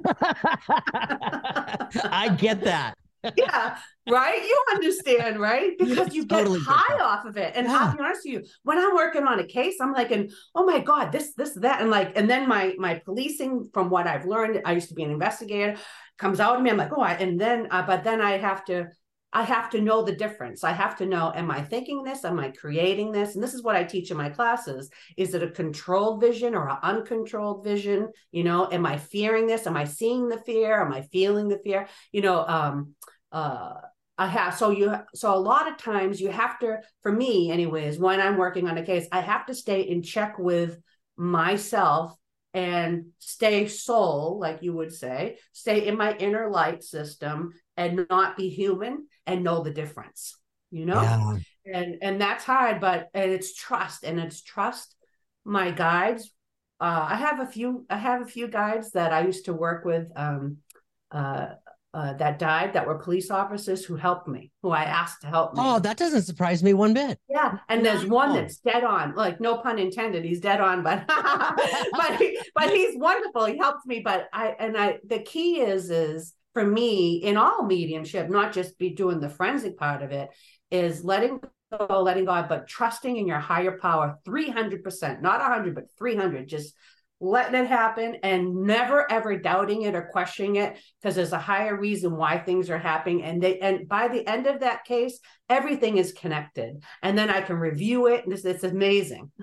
get that. Yeah, right. You understand, right? Because you get Totally get high that. off of it. And Yeah. I'll be honest with you, when I'm working on a case, I'm like, and oh my god, this, this, that, and like, and then my my policing from what I've learned, I used to be an investigator, comes out of me. I'm like, oh, I, and then, uh, but then I have to. I have to know the difference. I have to know, am I thinking this? Am I creating this? And this is what I teach in my classes. Is it a controlled vision or an uncontrolled vision? You know, am I fearing this? Am I seeing the fear? Am I feeling the fear? You know, um, uh, I have so you so a lot of times you have to, for me, anyways, when I'm working on a case, I have to stay in check with myself and stay soul, like you would say, stay in my inner light system and not be human and know the difference. You know? Yeah. and and that's hard but and it's trust and it's trust my guides uh i have a few i have a few guides that i used to work with um uh, uh that died that were police officers who helped me who i asked to help me Oh, that doesn't surprise me one bit. yeah, and there's one that's dead on. Like no pun intended, he's dead on, but but he, but he's wonderful. He helped me, but I and I the key is is for me in all mediumship, not just be doing the forensic part of it, is letting go, letting God, but trusting in your higher power, three hundred percent, not hundred, but three hundred. Just letting it happen and never ever doubting it or questioning it because there's a higher reason why things are happening. And they and by the end of that case everything is connected. And then i can review it and it's, it's amazing.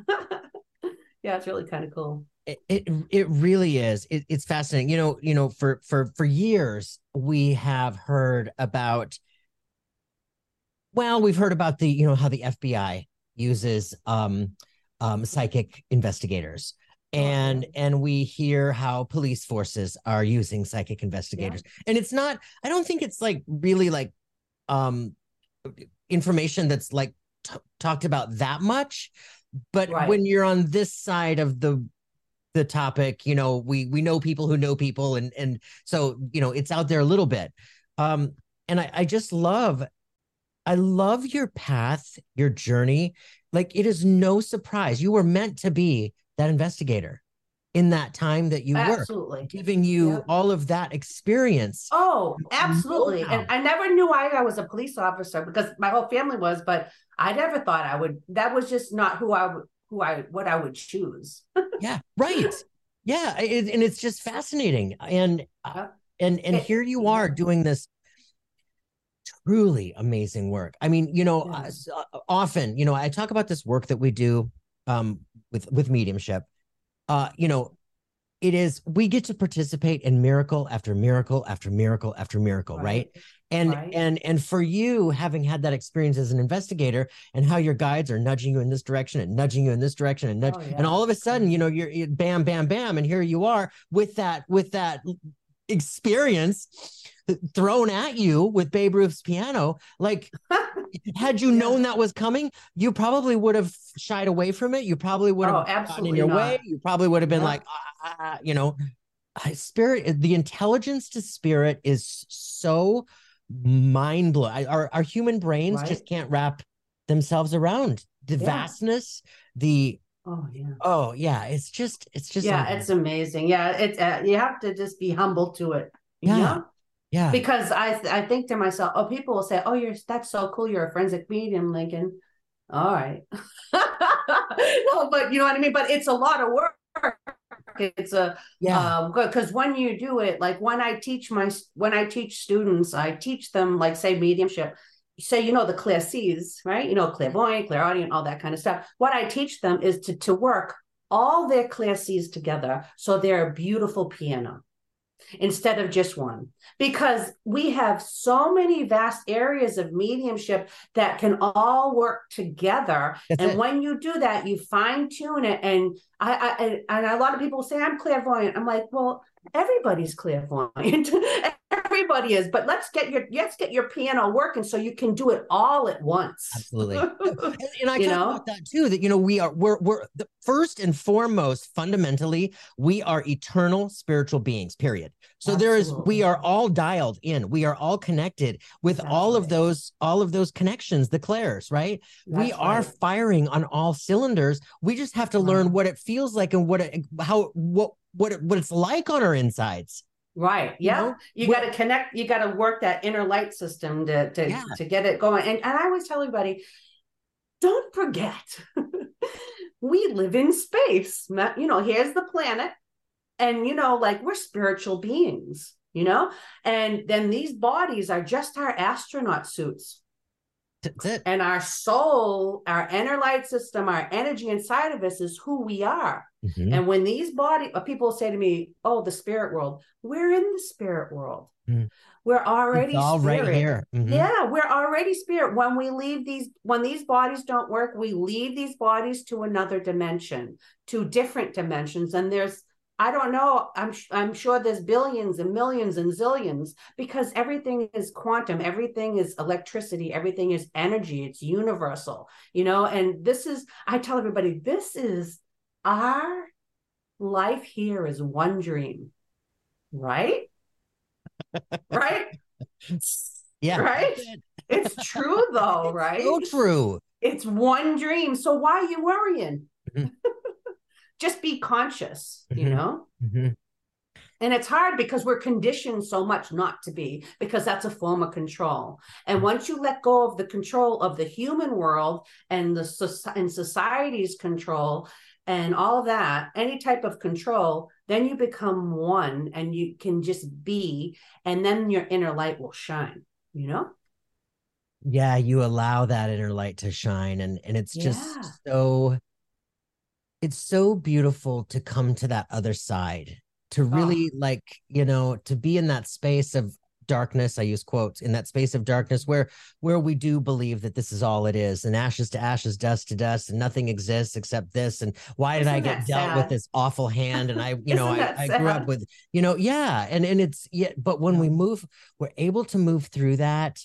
Yeah it's really kind of cool It, it it really is. It, it's fascinating. You know, you know, for for for years we have heard about. Well, we've heard about the you know how the FBI uses um um psychic investigators. And and we hear how police forces are using psychic investigators. And it's not, I don't think it's like really like um information that's like t- talked about that much. But Right. when you're on this side of the the topic you know we we know people who know people and and so you know it's out there a little bit. Um and i i just love i love your path your journey. Like it is no surprise you were meant to be that investigator in that time that you were absolutely. giving you Yeah. all of that experience. Oh absolutely. Know-how. and i never knew I, I was a police officer because my whole family was but i never thought i would that was just not who i would who i what i would choose. Yeah right. Yeah it, and it's just fascinating. And uh, Yeah. and and It- here you are doing this truly amazing work. I mean you know uh, Yes. uh, often you know i talk about this work that we do um with with mediumship. Uh you know it is we get to participate in miracle after miracle after miracle after miracle right, and Right. and and for you having had that experience as an investigator and how your guides are nudging you in this direction and nudging you in this direction and nudge Oh, and all of a sudden you know you're, you bam bam bam and here you are with that with that experience thrown at you with Babe Ruth's piano like had you Yeah. known that was coming you probably would have shied away from it you probably would Oh, have gotten in your not. way you probably would have been Yeah. like ah, ah, ah, you know spirit the intelligence to spirit is so mind blowing our, our human brains Right. just can't wrap themselves around the Yeah. vastness the oh yeah oh yeah it's just it's just yeah amazing. it's amazing yeah it's uh, you have to just be humble to it Yeah. know? yeah because I I think to myself, oh, people will say, oh, you're that's so cool. You're a forensic medium, Lincoln. All right, no, but you know what I mean. But it's a lot of work. It's a yeah um because when you do it, like when I teach my when I teach students, I teach them like say mediumship. Say you know the clear C's, right? You know clairvoyant, clairaudient, all that kind of stuff. What I teach them is to to work all their clear C's together so they're a beautiful piano instead of just one. Because we have so many vast areas of mediumship that can all work together. That's and it. when you do that you fine tune it. And I, I and a lot of people say i'm clairvoyant. I'm like well everybody's clairvoyant everybody is but let's get your let's get your piano working so you can do it all at once absolutely and, i you talk know? about that too that you know we are we're we're the first and foremost fundamentally we are eternal spiritual beings period so absolutely. there is we are all dialed in we are all connected with That's all right. of those all of those connections the clairs right That's we are right. firing on all cylinders we just have to learn uh-huh. what it feels like and what it how what what it, what it's like on our insides. Right. Yeah. You, know? you got to connect. You got to work that inner light system to to, yeah. to get it going. And, and I always tell everybody, don't forget, we live in space. You know, here's the planet, and you know, like we're spiritual beings. You know, and then these bodies are just our astronaut suits. That's it. And our soul, our inner light system, our energy inside of us is who we are. Mm-hmm. And when these body uh, people say to me, "Oh, the spirit world," we're in the spirit world. Mm. We're already it's all spirit. right here. Mm-hmm. Yeah, we're already spirit. When we leave these, when these bodies don't work, we leave these bodies to another dimension, to different dimensions. And there's, I don't know, I'm I'm sure there's billions and millions and zillions because everything is quantum, everything is electricity, everything is energy. It's universal, you know. And this is, I tell everybody, this is our life here is one dream, right? right? Yeah. Right? It's true though, right? So true. It's one dream. So why are you worrying? Mm-hmm. Just be conscious, mm-hmm. you know? Mm-hmm. And it's hard because we're conditioned so much not to be, because that's a form of control. And once you let go of the control of the human world and the and society's control, and all of that, any type of control, then you become one and you can just be, and then your inner light will shine, you know? Yeah, you allow that inner light to shine. And and it's just yeah. so it's so beautiful to come to that other side, to really oh. like, you know, to be in that space of darkness i use quotes in that space of darkness where where we do believe that this is all it is and ashes to ashes dust to dust and nothing exists except this and why did i get dealt sad? with this awful hand? And i you know I, I, grew up with you know yeah and and it's yeah but when we move we're able to move through that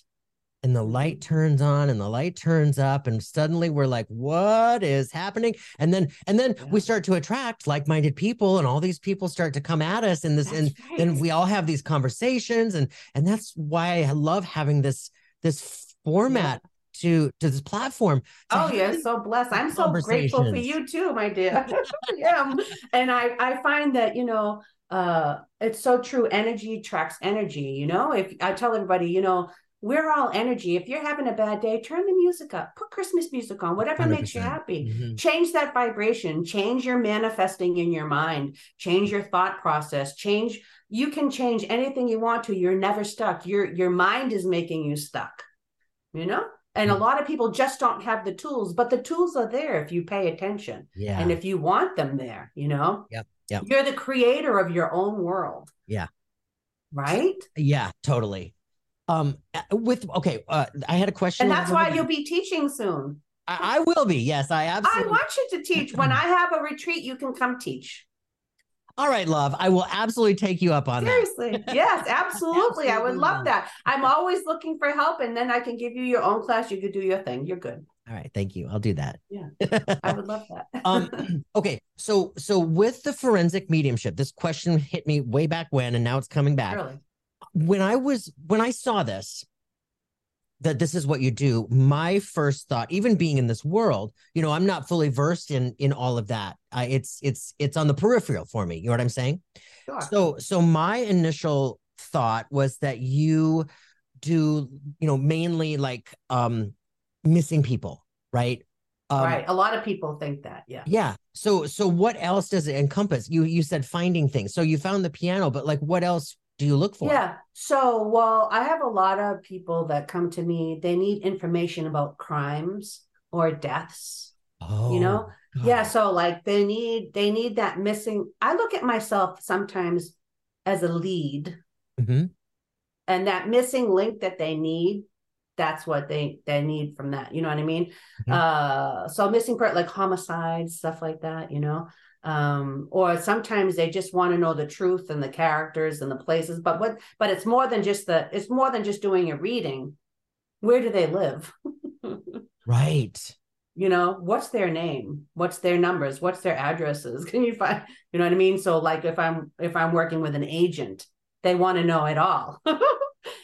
and the light turns on and the light turns up and suddenly we're like what is happening? And then and then yeah. we start to attract like-minded people and all these people start to come at us and this that's and right. then we all have these conversations and and that's why i love having this this format yeah. to to this platform oh yeah so blessed. i'm so grateful for you too my dear. Yeah and i i find that you know uh it's so true. Energy attracts energy you know? If i tell everybody you know we're all energy. If you're having a bad day, turn the music up, put Christmas music on, whatever 100%. makes you happy. Mm-hmm. Change that vibration, change your manifesting in your mind, change your thought process, change. You can change anything you want to. You're never stuck. Your your mind is making you stuck. You know? And mm-hmm. a lot of people just don't have the tools, but the tools are there if you pay attention. Yeah. And if you want them there, you know? Yep. Yep. You're the creator of your own world. Yeah. Right? Yeah, totally um with okay uh i had a question and that's why you'll be teaching soon. I, I, will be yes i absolutely i want you to teach. When i have a retreat you can come teach. All right love i will absolutely take you up on it. seriously. That. yes absolutely. absolutely i would love that. I'm always looking for help and then i can give you your own class you could do your thing you're good. All right thank you i'll do that. Yeah i would love that. Um okay so so with the forensic mediumship this question hit me way back when and now it's coming back. Really? When I was when I saw this, that this is what you do my first thought even being in this world you know i'm not fully versed in in all of that. I, it's it's it's on the peripheral for me. You know what i'm saying? Sure. so so my initial thought was that you do you know mainly like um missing people right? Um, right. A lot of people think that. Yeah. Yeah. So so what else does it encompass? You you said finding things. So you found the piano but like what else do you look for? Yeah. So, well, I have a lot of people that come to me, they need information about crimes or deaths. Oh, you know? God. Yeah, so like they need they need that missing. I look at myself sometimes as a lead Mhm. and that missing link that they need that's what they they need from that you know what i mean Mhm. uh so missing part like homicides stuff like that you know um or sometimes they just want to know the truth and the characters and the places but what but it's more than just the it's more than just doing a reading. Where do they live? Right. you know what's their name? What's their numbers? What's their addresses? Can you find you know what i mean? So like if i'm if i'm working with an agent they want to know it all.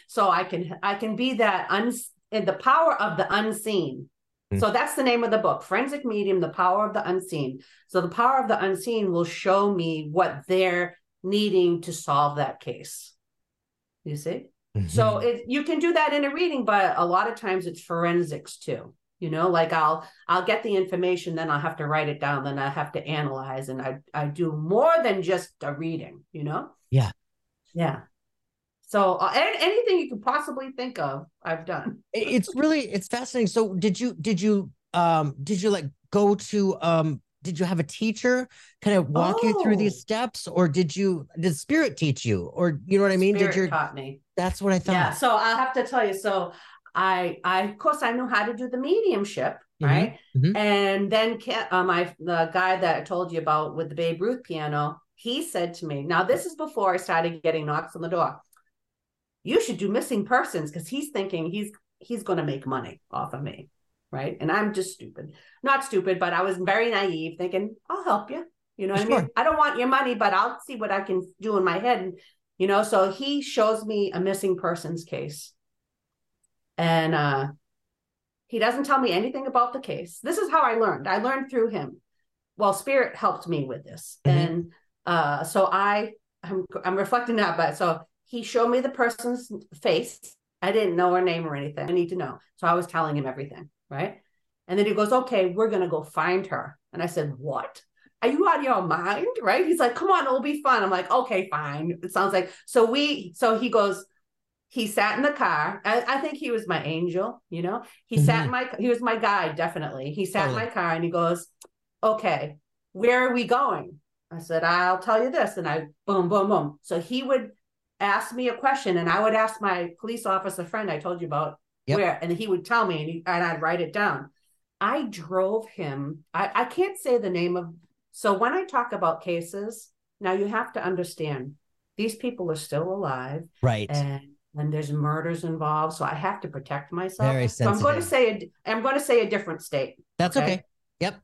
So i can i can be that un in the power of the unseen. So that's the name of the book forensic medium the power of the unseen so the power of the unseen will show me what they're needing to solve that case you see so Mhm. it you can do that in a reading, but a lot of times it's forensics too. You know, like I'll I'll get the information, then I'll have to write it down, then I have to analyze, and I I do more than just a reading. You know. Yeah. Yeah. So uh, anything you could possibly think of, I've done. It's really it's fascinating. So did you did you um did you like go to um did you have a teacher kind of walk you through Oh. these steps or did you did spirit teach you or you know what I mean? Spirit did your taught me. that's what I thought. Yeah. So I'll have to tell you. So I I of course I knew how to do the mediumship, Mhm, right? mhm. And then uh, my the guy that I told you about with the Babe Ruth piano, he said to me, now this is before I started getting knocks on the door. You should do missing persons because he's thinking he's he's going to make money off of me, right? And I'm just stupid, not stupid, but I was very naive, thinking I'll help you. You know what I mean? I don't want your money, but I'll see what I can do in my head. You know, so he shows me a missing persons case. And uh he doesn't tell me anything about the case. This is how I learned. I learned through him. Well, spirit helped me with this. Mhm. And uh so I I'm I'm reflecting that but so he showed me the person's face. I didn't know her name or anything. I need to know. So I was telling him everything, right? And then he goes, "Okay, we're going to go find her." And I said, "What? Are you out of your mind?" Right? He's like, "Come on, it'll be fun." I'm like, "Okay, fine." It sounds like so we so he goes he sat in the car. I, I think he was my angel, you know. He sat mm-hmm. in my he was my guide, definitely. He sat in my car and he goes, Okay, where are we going? I said, I'll tell you this. And I boom, boom, boom. So he would ask me a question and I would ask my police officer friend I told you about Yep. where, and he would tell me and, he, and I'd write it down. I drove him. I, I can't say the name of so when I talk about cases, now you have to understand these people are still alive Right. and and there's murders involved so i have to protect myself Very so i'm going to say a, i'm going to say a different state That's okay. okay. Yep.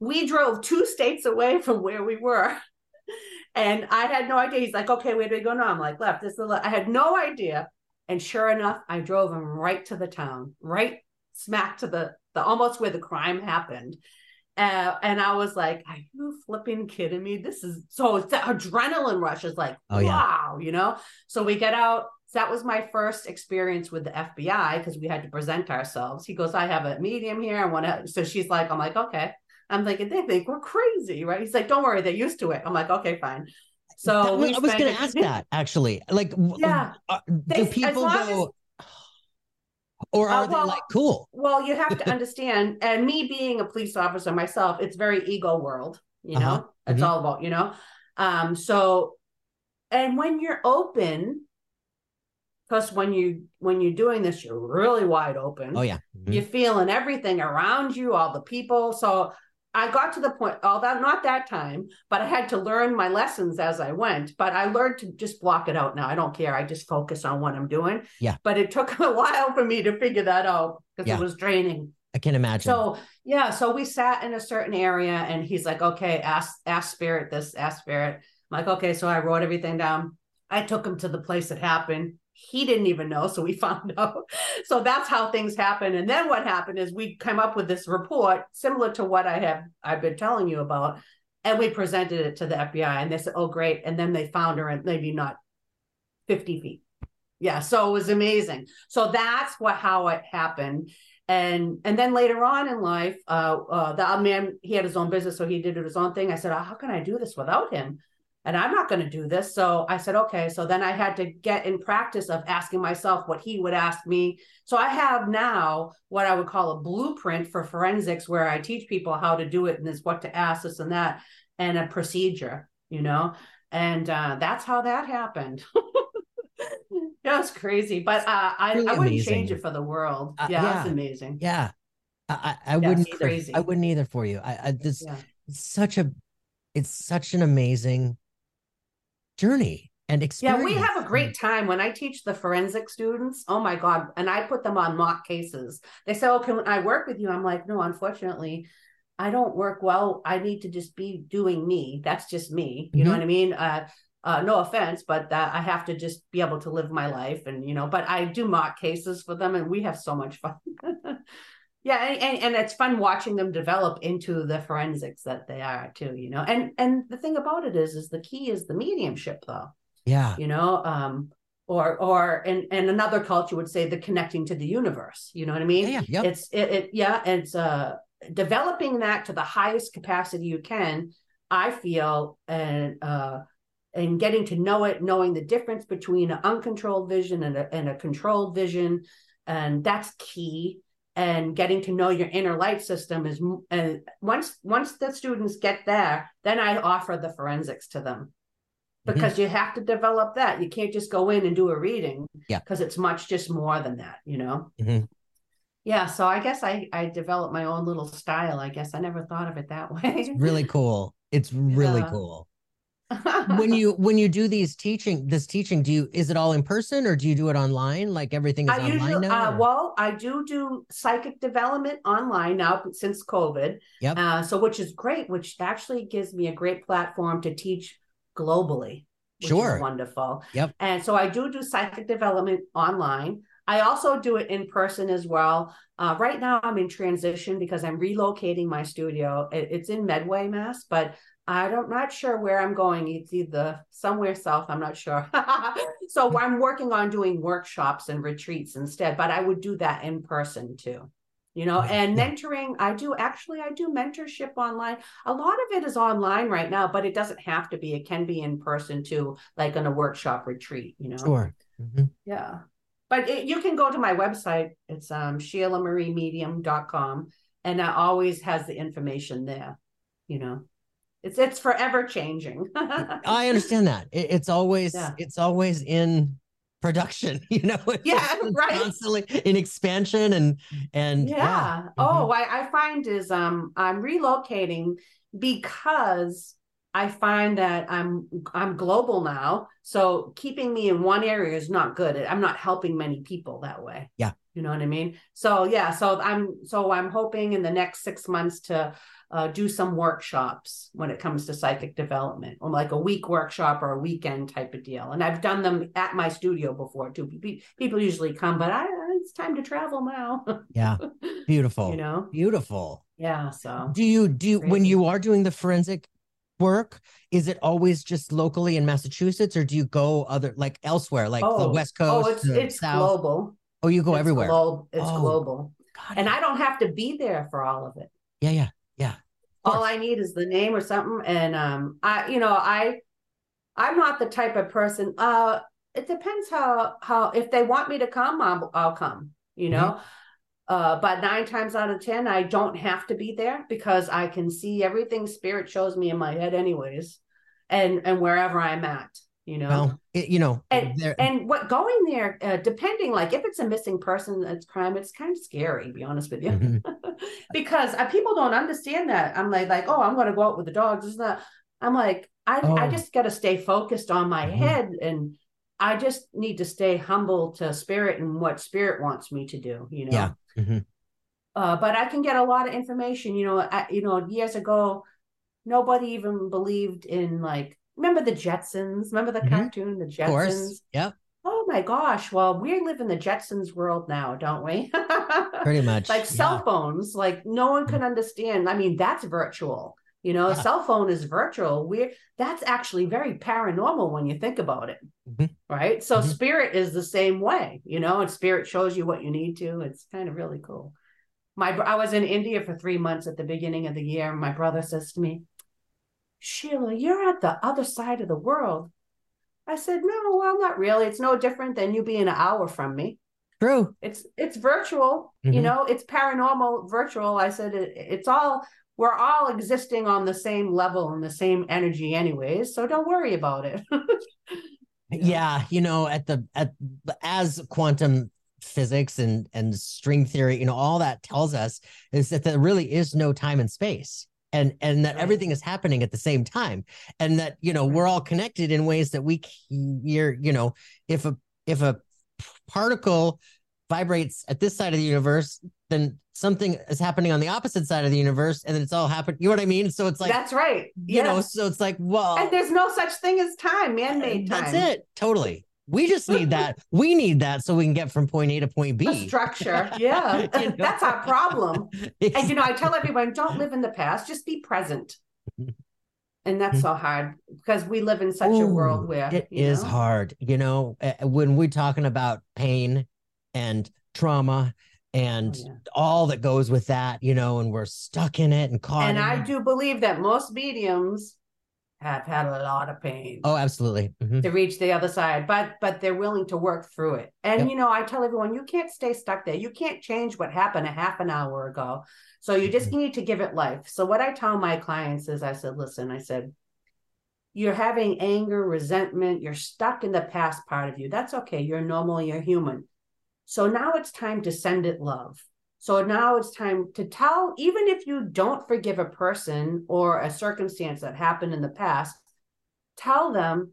we drove two states away from where we were and i had no idea he's like okay where do we go now i'm like left this is the left. i had no idea and sure enough i drove him right to the town right smack to the the almost where the crime happened uh, and I was like, "Are you flipping kidding me? This is so it's adrenaline rush is like, Oh, yeah. wow, you know." So we get out. That was my first experience with the FBI because we had to present ourselves. He goes, "I have a medium here. I want to." So she's like, "I'm like, okay." I'm thinking they think we're crazy, right? He's like, "Don't worry, they're used to it." I'm like, "Okay, fine." So was- I was going to ask that actually. Like, Yeah. uh, They- do people long as- go, or Uh, are well, they like cool? Well, you have to understand, and me being a police officer myself, it's very ego world, you know, Uh-huh. it's Mhm. all about, you know. Um, so and when you're open, because when you when you're doing this, you're really wide open. Oh yeah. Mhm. You're feeling everything around you, all the people. So I got to the point, although not that time, but I had to learn my lessons as I went. But I learned to just block it out now. I don't care. I just focus on what I'm doing. Yeah. But it took a while for me to figure that out because Yeah. it was draining. I can imagine. So yeah, so we sat in a certain area and he's like, okay, ask ask spirit this, ask spirit. I'm like, okay, so I wrote everything down. I took him to the place it happened. He didn't even know, so we found out. So that's how things happen. And then what happened is we came up with this report similar to what I have I've been telling you about, and we presented it to the FBI, and they said, "Oh, great!" And then they found her, and maybe not fifty feet. Yeah, so it was amazing. So that's what how it happened and and then later on in life uh, uh the man he had his own business so he did his own thing i said oh, how can i do this without him and i'm not going to do this so i said okay so then i had to get in practice of asking myself what he would ask me so i have now what i would call a blueprint for forensics where i teach people how to do it and this what to ask this and that and a procedure you know and uh, that's how that happened. that was crazy, but uh, I, Really I wouldn't amazing. change it for the world. Uh, yeah, yeah. that's amazing. Yeah. I, I, Yeah, wouldn't crazy. I wouldn't either for you. I, I this Yeah. such a it's such an amazing journey and experience. Yeah, we have a great time when I teach the forensic students. Oh my God. And I put them on mock cases. They say, Oh, can I work with you? I'm like, No, unfortunately, I don't work well. I need to just be doing me. That's just me. You know Mhm. what I mean? Uh, uh, no offense, but uh, I have to just be able to live my life. And, you know, but I do mock cases for them and we have so much fun. yeah. And, and, it's fun watching them develop into the forensics that they are too, you know? And, and the thing about it is, is the key is the mediumship though Yeah. you know um or or and and another culture would say the connecting to the universe you know what i mean Yeah. Yeah. Yep. it's it, it yeah it's uh developing that to the highest capacity you can i feel and uh and getting to know it knowing the difference between an uncontrolled vision and a, and a controlled vision and that's key and getting to know your inner light system is and once once the students get there then i offer the forensics to them Mhm. because you have to develop that you can't just go in and do a reading Yeah. because it's much just more than that you know Mhm. yeah so i guess i i developed my own little style i guess i never thought of it that way Really cool. It's really Yeah. cool. When you when you do these teaching this teaching, do you is it all in person or do you do it online? Like everything is I online usually, now? uh, well, I do do psychic development online now since COVID. Yep. Uh, so, which is great, which actually gives me a great platform to teach globally. Which Sure. Is wonderful. Yep. And so I do do psychic development online. I also do it in person as well. Uh, right now, I'm in transition because I'm relocating my studio. It- it's in Medway, Mass, but I don't not sure where I'm going. It's either somewhere south. I'm not sure. so I'm working on doing workshops and retreats instead. But I would do that in person too. You know, and mentoring. I do actually. I do mentorship online. A lot of it is online right now, but it doesn't have to be. It can be in person too, like on a workshop retreat. You know. Sure. Mhm. Yeah. But it, you can go to my website. It's um SheilaMarieMedium.com and that always has the information there. You know. It's it's forever changing. I understand that. It, it's always Yeah. it's always in production, you know. Yeah, right. Constantly in expansion and and yeah. yeah. Mm-hmm. Oh, I, I find is um I'm relocating because I find that I'm I'm global now. So keeping me in one area is not good. I'm not helping many people that way. Yeah. You know what I mean? So yeah, so I'm so I'm hoping in the next six months to uh, do some workshops when it comes to psychic development, or like a week workshop or a weekend type of deal. And I've done them at my studio before too. People usually come, but I it's time to travel now. Yeah. Beautiful. you know? Beautiful. Yeah. So Do you do you when you are doing the forensic work, is it always just locally in Massachusetts or do you go other like elsewhere, like the Oh, West Coast? oh, it's it's South? global. Oh, you go It's everywhere. Globe, it's Oh, global, Got and. I don't have to be there for all of it. yeah, yeah, all. I need is the name or something. And um, I, you know, I, I'm not the type of person. Uh, it depends how how if they want me to come, I'll, I'll come. You know. Mm-hmm. Uh, but nine times out of ten, I don't have to be there because I can see everything spirit shows me in my head, anyways, and and wherever I'm at, you know. Well, it, you know, and and what going there, uh, depending, like if it's a missing person, it's crime. It's kind of scary, to be honest with you Mhm. because uh, people don't understand that. I'm like, like, oh, I'm going to go out with the dogs. Isn't that? I'm like, I, I Oh. just got to stay focused on my Mhm. head, and I just need to stay humble to spirit and what spirit wants me to do. You know. Yeah. Mhm. Uh, but I can get a lot of information. You know, I, you know, years ago, nobody even believed in like. Remember the Jetsons? Remember the Mhm. cartoon, the of Jetsons? course. Yep. Oh my gosh. Well, we live in the Jetsons world now, don't we? Pretty much. like yeah. cell phones, like no one can understand. I mean, that's virtual. You know, a Yeah. cell phone is virtual. We're that's actually very paranormal when you think about it. Mhm. Right. So Mhm. spirit is the same way, you know, and spirit shows you what you need to. It's kind of really cool. My I was in India for three months at the beginning of the year. My brother says to me, Sheila, you're at the other side of the world. I said, No, well, not really. It's no different than you being an hour from me. True. It's it's virtual, you Mhm. know, it's paranormal virtual. I said it, it's all we're all existing on the same level and the same energy anyways so don't worry about it yeah you know at the at as quantum physics and and string theory you know all that tells us is that there really is no time and space and and that everything is happening at the same time and that you know we're all connected in ways that we you're you know if a if a particle vibrates at this side of the universe then something is happening on the opposite side of the universe and it's all happening you know what i mean? So it's like that's right. you know so it's like well and there's no such thing as time man-made time. that's it totally we just need that. We need that so we can get from point a to point a b structure. Yeah. You know? that's our problem. And you know i tell everyone don't live in the past. Just be present. And that's so hard because we live in such a world where it is know, hard. You know uh, when we're talking about pain and trauma and Oh, yeah. all that goes with that you know and we're stuck in it and caught and i it. do believe that most mediums have had a lot of pain oh absolutely. Mhm. to reach the other side but but they're willing to work through it. And Yep. you know i tell everyone you can't stay stuck there. You can't change what happened a half an hour ago. So you just Mm-hmm. need to give it life. So what i tell my clients is i said listen i said you're having anger resentment. You're stuck in the past part of you. That's okay. You're normal. You're human. So now it's time to send it love so now it's time to tell, even if you don't forgive a person or a circumstance that happened in the past, tell them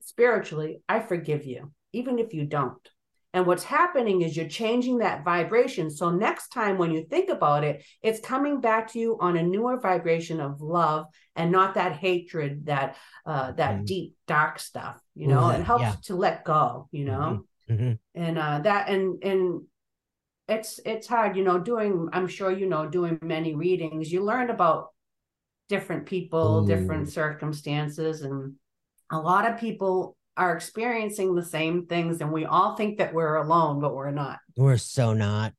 spiritually, I forgive you, even if you don't. And what's happening is you're changing that vibration. So next time when you think about it, it's coming back to you on a newer vibration of love and not that hatred, that uh, that Mhm. deep dark stuff. You know, that- it helps yeah. to let go. You know Mhm. and uh that and and it's it's hard you know doing i'm sure you know doing many readings you learn about different people Ooh. different mm. circumstances and a lot of people are experiencing the same things and we all think that we're alone but we're not. We're so not.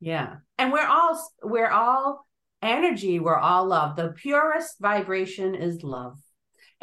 Yeah and we're all we're all energy we're all love. The purest vibration is love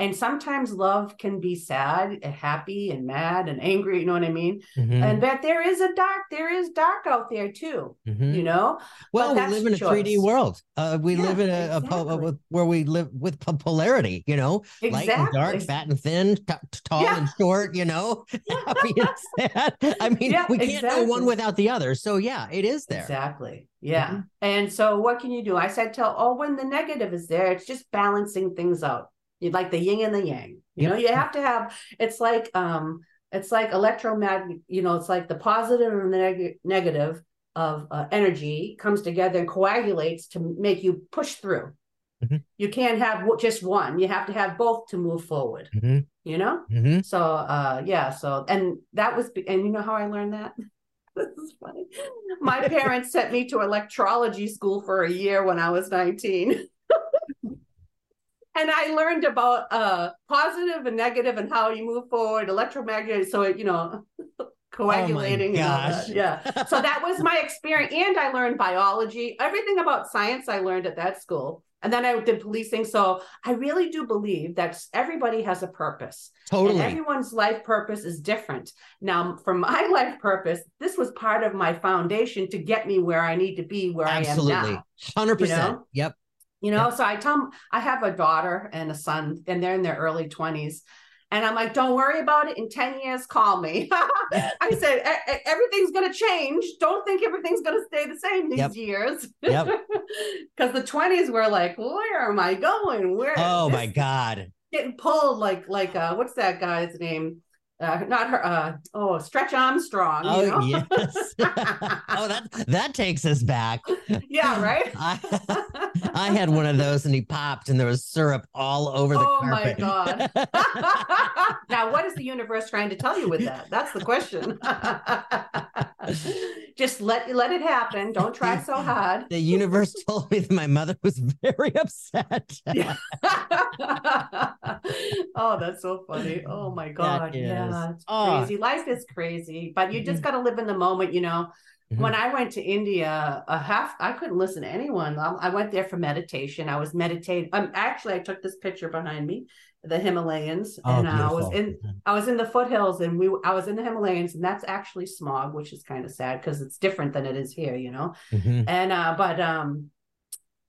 and sometimes love can be sad and happy and mad and angry you know what i mean Mhm. and that there is a dark there is dark out there too Mhm. you know well we live in a choice. 3d world uh we Yeah, live in a, a po- exactly. where we live with po- polarity you know light and dark, fat and thin, t- tall Yeah. and short, you know, happy and sad. I mean, Yeah, we can't know one without the other. So yeah, it is there. exactly yeah Mhm. and so what can you do i said tell oh when the negative is there it's just balancing things out you like the yin and the yang you know you have to have it's like um it's like electromagnet you know it's like the positive and the neg- negative of uh, energy comes together and coagulates to make you push through Mhm. you can't have just one you have to have both to move forward Mhm. you know Mhm. so uh yeah so and that was and you know how i learned that this is funny my parents sent me to electrology school for a year when i was 19 and i learned about uh positive and negative and how you move forward electromagnetic so it you know coagulating all that. gosh. yeah so that was my experience and i learned biology everything about science i learned at that school and then i did policing so i really do believe that everybody has a purpose Totally. and everyone's life purpose is different. Now, for my life purpose, this was part of my foundation to get me where I need to be, where I am Absolutely. now. 100%. you know? Yep. You know, Yeah. so I tell them I have a daughter and a son, and they're in their early 20s. And I'm like, don't worry about it. In 10 years, call me. I said, "E- e- everything's going to change. Don't think everything's going to stay the same these Yep. years. Yep. Because the 20s were like, where am I going? Where? Oh my God. getting pulled like like uh what's that guy's name uh not her uh oh stretch armstrong you Oh know yes. oh, that that takes us back. yeah right I, I had one of those and he popped and there was syrup all over the Oh my carpet. God. now what is the universe trying to tell you with that that's the question just let let it happen don't try so hard the universe told me that my mother was very upset. Oh, that's so funny. Oh my God. Yeah, it's Oh. crazy. Life is crazy, but you just got to live in the moment, you know. Mhm. When I went to India, a half I couldn't listen to anyone. I I went there for meditation. I was meditating. Um, actually, I took this picture behind me, the Himalayas, Oh, and uh, I was in I was in the foothills, and we I was in the Himalayas, and that's actually smog, which is kind of sad because it's different than it is here, you know Mhm. and uh but um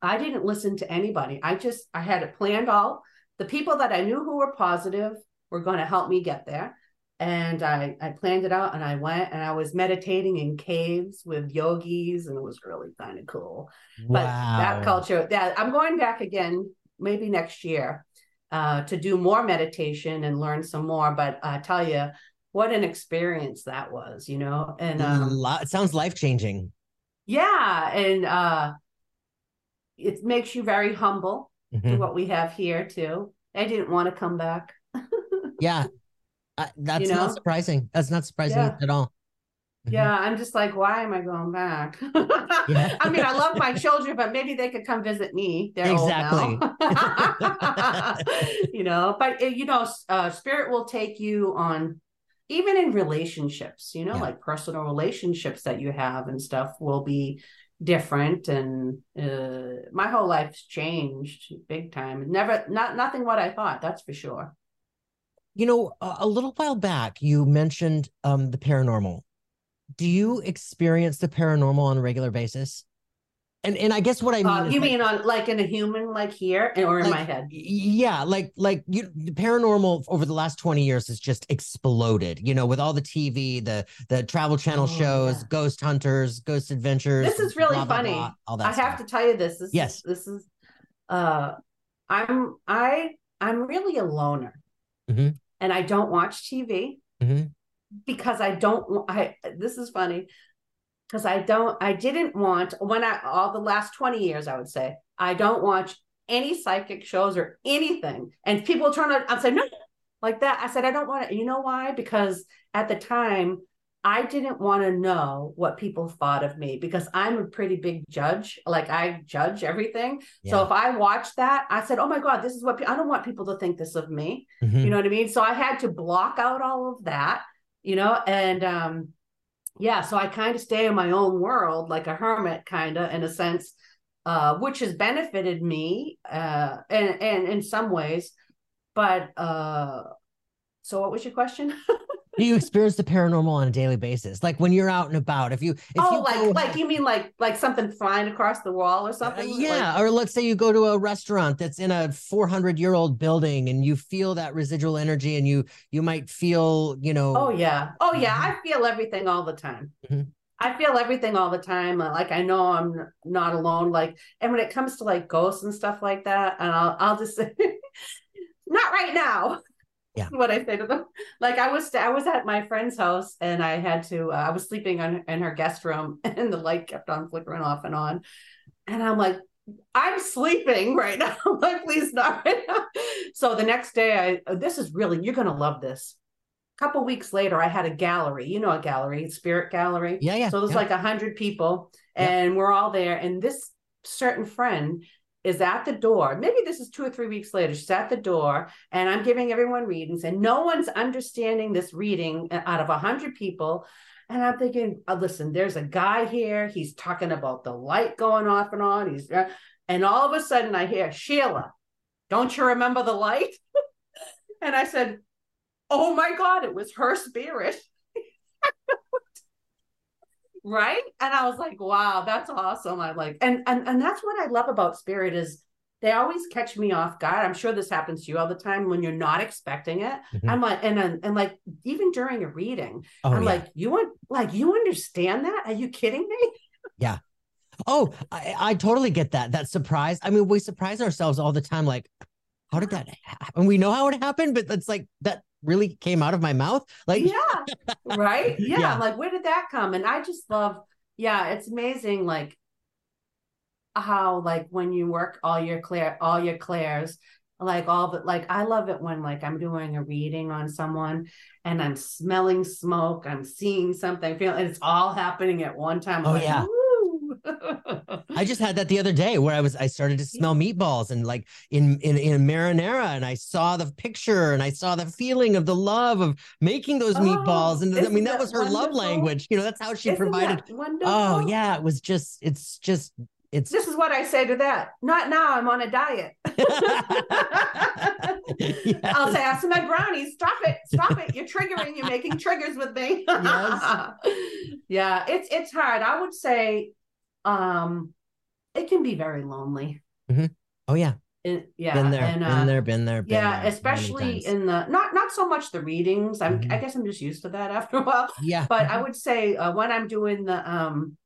I didn't listen to anybody. I just I had it planned all. The people that I knew who were positive were going to help me get there. And I, I planned it out and I went and I was meditating in caves with yogis and it was really kind of cool. But that culture, that I'm going back again, maybe next year, uh, to do more meditation and learn some more. But I tell you, what an experience that was, you know. And um, it sounds life changing. Yeah, and uh, it makes you very humble mm-hmm. to what we have here too. I didn't want to come back. yeah, uh, that's you know? not surprising. That's not surprising yeah. at all. Mm-hmm. Yeah, I'm just like, why am I going back? yeah. I mean, I love my children, but maybe they could come visit me. They're exactly. you know, but uh, you know, uh, spirit will take you on, even in relationships. You know, yeah. like personal relationships that you have and stuff will be different. And uh, my whole life's changed big time. Never, not nothing what I thought. That's for sure. You know, a little while back, you mentioned um, the paranormal. Do you experience the paranormal on a regular basis? And and I guess what I mean, uh, you mean like, on like in a human, like here, or in like, my head? Yeah, like like you, the paranormal over the last twenty years has just exploded. You know, with all the TV, the the Travel Channel oh, shows, yeah. Ghost Hunters, Ghost Adventures. This is really blah, funny. Blah, blah, all that I stuff. have to tell you this. this yes, this is. Uh, I'm I I'm really a loner. Mm-hmm and I don't watch TV mm-hmm. Because I don't. I this is funny because I don't. I didn't want when I all the last twenty years. I would say I don't watch any psychic shows or anything. And people turn on. I say no, like that. I said I don't want it. You know why? Because at the time I didn't want to know what people thought of me because I'm a pretty big judge. Like I judge everything. Yeah. So if I watched that, I said, "Oh my god, this is what pe- I don't want people to think this of me." Mm-hmm. You know what I mean? So I had to block out all of that, you know, and um yeah, so I kind of stay in my own world like a hermit kind of in a sense uh which has benefited me uh and and in some ways. But uh so what was your question? do you experience the paranormal on a daily basis? Like when you're out and about, if you, if oh, you like, go, like you mean like, like something flying across the wall or something? Uh, yeah. Like, or let's say you go to a restaurant that's in a 400 year old building and you feel that residual energy and you, you might feel, you know. Oh yeah. Oh yeah. Mm-hmm. I feel everything all the time. Mm-hmm. I feel everything all the time. Like I know I'm not alone. Like, and when it comes to like ghosts and stuff like that, and I'll, I'll just say, not right now yeah. what i say to them. Like i was i was at my friend's house and i had to uh, i was sleeping on, in her guest room and the light kept on flickering off and on. And i'm like i'm sleeping right now. Like please not right now. so the next day i this is really you're gonna love this. A couple weeks later i had a gallery you know a gallery spirit gallery. Yeah yeah so there's yeah. like a hundred people and yeah. we're all there. And this certain friend is at the door. Maybe this is two or three weeks later. She's at the door, and I'm giving everyone readings, and no one's understanding this reading out of a hundred people. And I'm thinking, oh, listen, there's a guy here. He's talking about the light going off and on. He's uh, and all of a sudden I hear Sheila, don't you remember the light? and I said, Oh my God, it was her spirit right? And i was like wow that's awesome. I like and and and that's what i love about spirit is they always catch me off guard. I'm sure this happens to you all the time when you're not expecting it. Mm-hmm. i'm like and, and and like even during a reading oh, i'm yeah. like you want like you understand that? Are you kidding me? Yeah. Oh I, I totally get that. That surprise i mean we surprise ourselves all the time like how did that happen? We know how it happened, but it's like that really came out of my mouth. Like, yeah, right. Yeah. yeah. Like, where did that come? And I just love, yeah, it's amazing. Like, how, like, when you work all your clear, all your clairs, like all the like I love it when like I'm doing a reading on someone and I'm smelling smoke, I'm seeing something, feeling it's all happening at one time. oh like, yeah. I just had that the other day where I was I started to smell meatballs and like in in in marinara and I saw the picture and I saw the feeling of the love of making those oh, meatballs and I mean that, that was her wonderful? love language. You know, that's how she isn't provided. Oh yeah, it was just it's just it's this is what I say to that. Not now, I'm on a diet. yes. I'll say, I my brownies. Stop it. Stop it. You're triggering. You're making triggers with me. yes. yeah, it's it's hard. I would say um it can be very lonely. Oh yeah, And, yeah, been there, and, been uh, there, been there. Been yeah, there especially in the not not so much the readings. I'm I Mhm. guess I'm just used to that after a while. yeah, But I would say uh, when I'm doing the um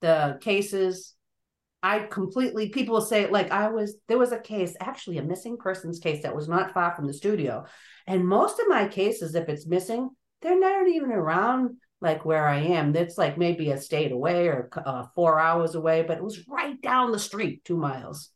the cases, I completely people will say like I was there was a case actually a missing persons case that was not far from the studio, and most of my cases if it's missing they're not even around like where I am. That's like maybe a state away or uh, four hours away, but it was right down the street, two miles.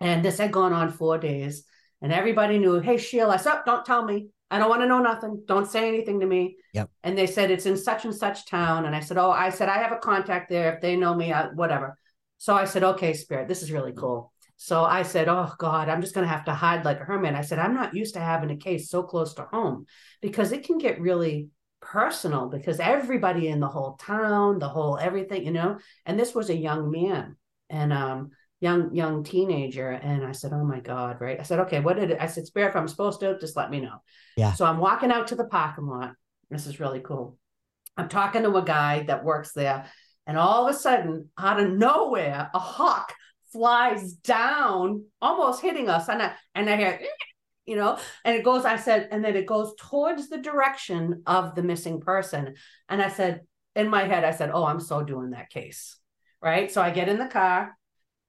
And this had gone on four days, and everybody knew. Hey Sheila, "Oh, don't tell me. I don't want to know nothing. Don't say anything to me. Yep. And they said it's in such and such town, and I said, oh, I said I have a contact there. If they know me, I, whatever. So I said, okay, Spirit, this is really cool. So I said, oh God, I'm just going to have to hide like a hermit. I said, I'm not used to having a case so close to home because it can get really personal because everybody in the whole town, the whole everything, you know. And this was a young man and um young young teenager, and I said, oh my God, right? I said, okay, what did it? I said, Spirit, if I'm supposed to, just let me know. Yeah. So I'm walking out to the parking lot. This is really cool. I'm talking to a guy that works there, and all of a sudden, out of nowhere, a hawk flies down, almost hitting us, and I and I hear, you know, and it goes. I said, and then it goes towards the direction of the missing person, and I said, in my head, I said, oh, I'm so doing that case, right? So I get in the car.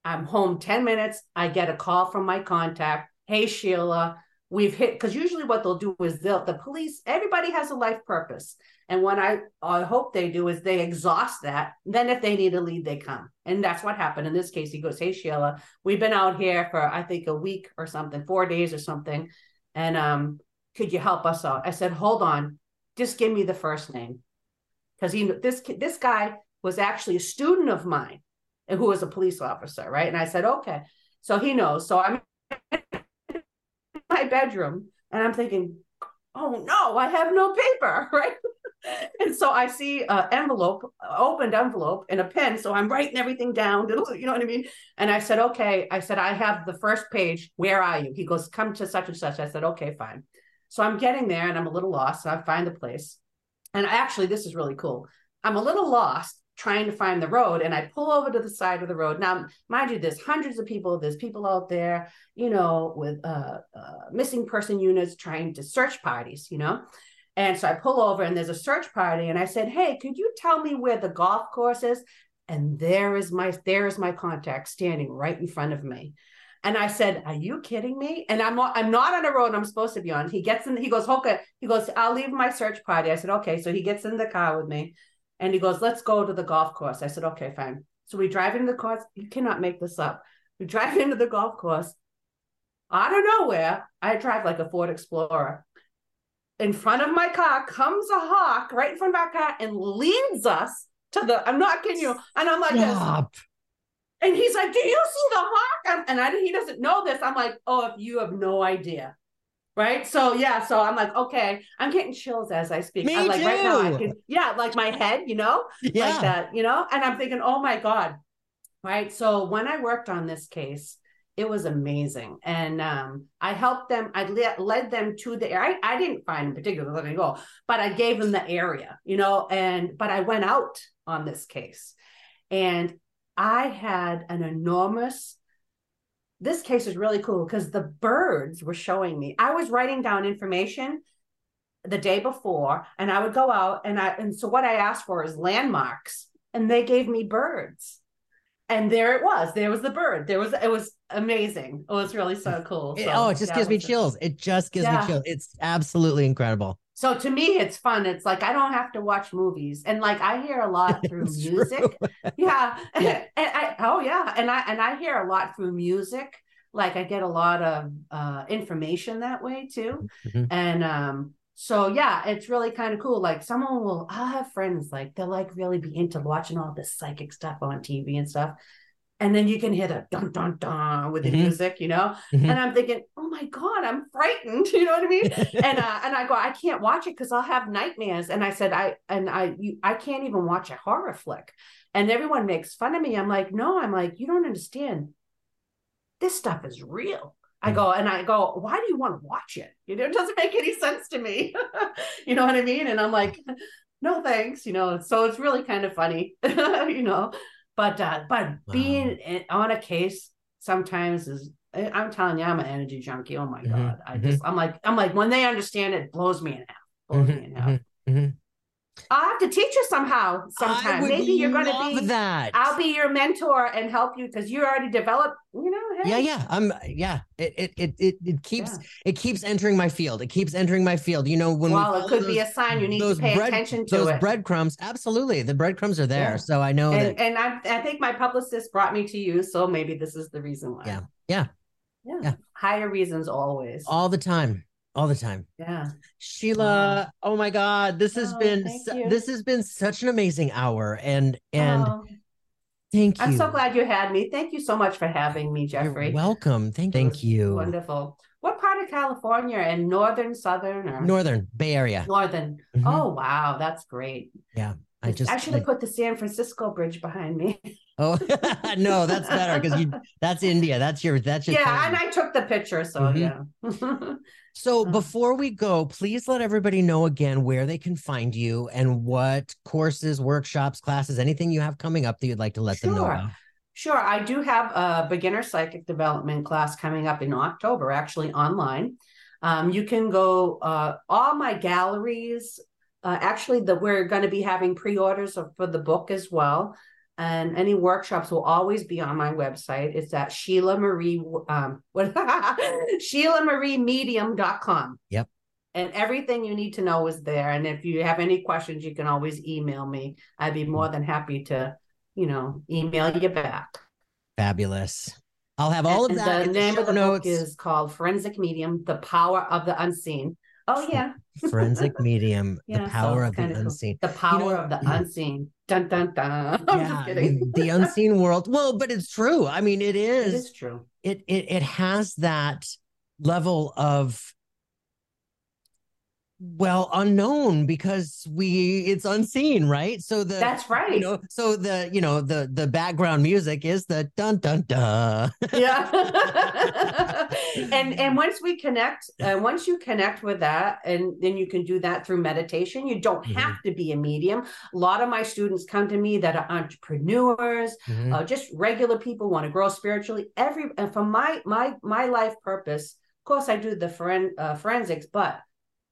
I'm home 10 minutes. I get a call from my contact. Hey, Sheila, we've hit, because usually what they'll do is they'll, the police, everybody has a life purpose. And what I, I hope they do is they exhaust that. Then if they need a lead, they come. And that's what happened in this case. He goes, Hey, Sheila, we've been out here for, I think, a week or something, four days or something. And um, could you help us out? I said, Hold on, just give me the first name. Because he this this guy was actually a student of mine who was a police officer, right? And I said, okay. So he knows. So I'm my bedroom and I'm thinking, oh no, I have no paper, right? and so I see an envelope, opened envelope, and a pen. So I'm writing everything down. You know what I mean? And I said, okay. I said, I have the first page. Where are you? He goes, come to such and such. I said, okay, fine. So I'm getting there and I'm a little lost. So I find the place. And actually, this is really cool. I'm a little lost trying to find the road and I pull over to the side of the road. Now, mind you, there's hundreds of people, there's people out there, you know, with uh, uh, missing person units trying to search parties, you know. And so I pull over and there's a search party and I said, "Hey, could you tell me where the golf course is?" And there is my there is my contact standing right in front of me. And I said, "Are you kidding me?" And I'm I'm not on a road I'm supposed to be on. He gets in. He goes, "Hoka." He goes, "I'll leave my search party." I said, "Okay." So he gets in the car with me, and he goes, "Let's go to the golf course." I said, "Okay, fine." So we drive into the course. You cannot make this up. We drive into the golf course. Out of nowhere, I drive like a Ford Explorer. In front of my car comes a hawk right in front of our car and leads us to the. I'm not kidding you. And I'm like, this. Stop. And he's like, "Do you see the hawk?" I'm- and I, he doesn't know this. I'm like, "Oh, if you have no idea." Right. So yeah. So I'm like, okay, I'm getting chills as I speak. Me I'm like right now, I too. can, yeah, like my head, you know, Yeah. like that, you know, and I'm thinking, oh my God. Right. So when I worked on this case, it was amazing. And um, I helped them, I le- led them to the area. I, I didn't find in particular they go, but I gave them the area, you know, and but I went out on this case. And I had an enormous this case is really cool because the birds were showing me. I was writing down information the day before, and I would go out and I and so what I asked for is landmarks, and they gave me birds. And there it was. There was the bird. There was it was amazing. It was really so cool. It- oh, it just yeah, gives me chills. It just gives Yeah. me chills. It's absolutely incredible. So to me, it's fun. It's like I don't have to watch movies, and like I hear a lot through It's music. yeah. And I oh yeah and i and i hear a lot through music like i get a lot of uh information that way too Mhm. and um so yeah it's really kind of cool like someone will i'll have friends like they'll like really be into watching all this psychic stuff on tv and stuff and then you can hear the dun dun dun with the Mhm. music you know Mhm. and i'm thinking oh my god i'm frightened you know what i mean and uh, and I go, I can't watch it because I'll have nightmares. And I said, I and I you I can't even watch a horror flick. And everyone makes fun of me. I'm like, no, I'm like, you don't understand. This stuff is real. I go and I go, why do you want to watch it? You know, it doesn't make any sense to me. you know what I mean? And I'm like, no thanks. You know, so it's really kind of funny. you know, but uh, but being on a case sometimes is I'm telling you, I'm an energy junkie. Oh my Mhm, god, I mhm. just I'm like I'm like when they understand it, blows me in half. Blows me in half. I'll have to teach you somehow sometime. Maybe you're going to love be. that. I'll be your mentor and help you because you already developed. You know. Hey, yeah, yeah. I'm yeah. It it it it, it keeps yeah. it keeps entering my field. It keeps entering my field. You know, when we Well, it follow could be a sign you need to those pay bread- attention to those it. breadcrumbs. Absolutely, the breadcrumbs are there. Yeah. So I know and that. and I, I think my publicist brought me to you, so maybe this is the reason why. Yeah. Yeah. Yeah. Yeah. Higher reasons always. all the time all the time yeah. sheila oh my god this has Oh, been su- this has been such an amazing hour and and Oh, thank you I'm so glad you had me. Thank you so much for having me, You're Jeffrey. welcome thank, thank you Wonderful. What part of California? and northern, southern, or northern bay area northern? Mhm. Oh wow, that's great. I just I should have put the San Francisco Bridge behind me. oh no that's better because you that's india that's your that's your yeah, thing. and I took the picture, so Mhm. yeah. so uh. before we go please let everybody know again where they can find you and what courses workshops classes anything you have coming up that you'd like to let them know Sure. about Sure, I do have a beginner psychic development class coming up in October, actually online. Um, you can go uh, all my galleries. Uh, actually, the we're going to be having pre-orders of, for the book as well, and any workshops will always be on my website. It's at Sheila Marie um, what Sheila Marie Medium.com. Yep. And everything you need to know is there. And if you have any questions, you can always email me. I'd be more than happy to you know, email you back. fabulous i'll have all of that the the name show of the notes book is called Forensic Medium: The Power of the Unseen. Oh yeah, forensic medium Yeah, the power it's of the kinda cool. unseen the power know- of the mm. unseen. Dun dun dun. I'm yeah just kidding. the, the unseen world well but it's true i mean it it is is true. it it, it has that level of well unknown because we it's unseen right so the That's right. you know so the you know the the background music is the dun dun dun yeah. and and once we connect, uh, once you connect with that, and then you can do that through meditation. You don't Mhm. have to be a medium. A lot of my students come to me that are entrepreneurs, Mhm. uh, just regular people want to grow spiritually. Every and for my my my life purpose, of course, I do the foren, uh, forensics, but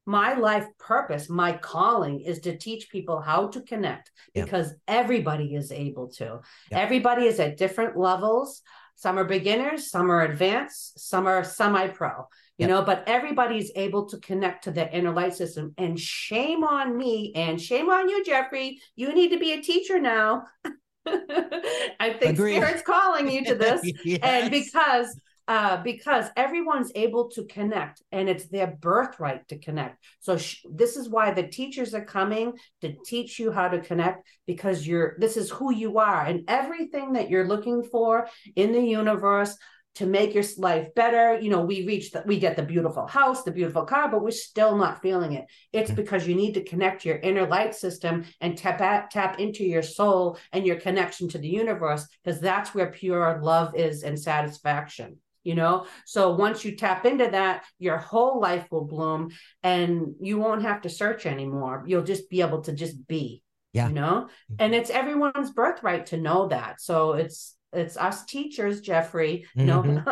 my life purpose, my calling is to teach people how to connect Yeah. because everybody is able to. Yeah. Everybody is at different levels. Some are beginners, some are advanced, some are semi-pro. You Yeah. know, but everybody's able to connect to the inner light system. And shame on me and shame on you, Jeffrey. You need to be a teacher now. I think Agreed. Spirit's calling you to this Yes. and because uh because everyone's able to connect and it's their birthright to connect. So sh- this is why the teachers are coming to teach you how to connect because you're this is who you are. And everything that you're looking for in the universe to make your life better you know we reach that we get the beautiful house the beautiful car but we're still not feeling it. It's Mhm. because you need to connect your inner light system and tap at, tap into your soul and your connection to the universe because that's where pure love is and satisfaction you know? So once you tap into that your whole life will bloom and you won't have to search anymore. You'll just be able to just be Yeah. you know? And it's everyone's birthright to know that. So it's it's us teachers jeffrey you know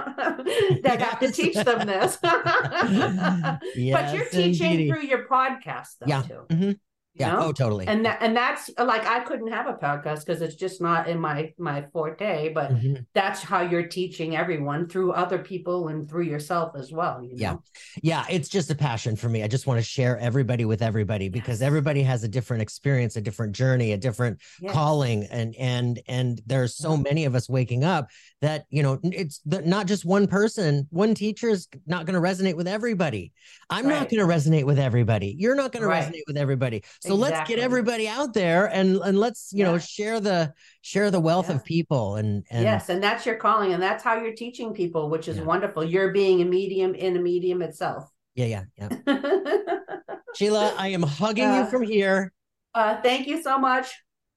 that got to teach them this. But you're teaching through your podcast though Yeah. too. Mhm. Yeah know? oh totally and that and that's like i couldn't have a podcast because it's just not in my my forte but Mhm. that's how you're teaching everyone through other people and through yourself as well you know Yeah. yeah it's just a passion for me i just want to share everybody with everybody because Yes. everybody has a different experience a different journey a different Yes. calling and and and there's so Yeah. many of us waking up that you know it's the, not just one person one teacher is not going to resonate with everybody i'm not going to resonate with everybody you're not going Right. to resonate with everybody so let's get everybody out there and and let's you know share the share the wealth Yeah. of people and and yes and that's your calling and that's how you're teaching people which is Yeah. wonderful you're being a medium in a medium itself yeah yeah yeah sheila i am hugging you Uh, from here uh, thank you so much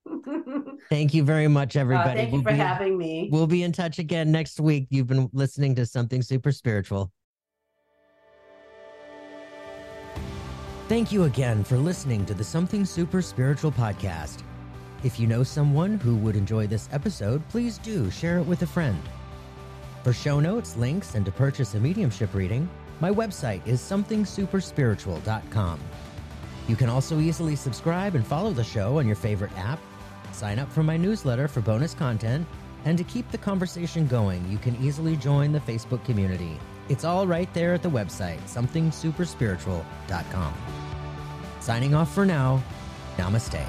Thank you very much, Uh, everybody. thank you We'll for be- having me We'll be in touch again next week. You've been listening to Something Super Spiritual. Thank you again for listening to the Something Super Spiritual podcast. If you know someone who would enjoy this episode, please do share it with a friend. For show notes, links, and to purchase a mediumship reading, my website is somethingsuperspiritual.com. You can also easily subscribe and follow the show on your favorite app, sign up for my newsletter for bonus content, and to keep the conversation going, you can easily join the Facebook community. It's all right there at the website, somethingsuperspiritual.com. Signing off for now, namaste.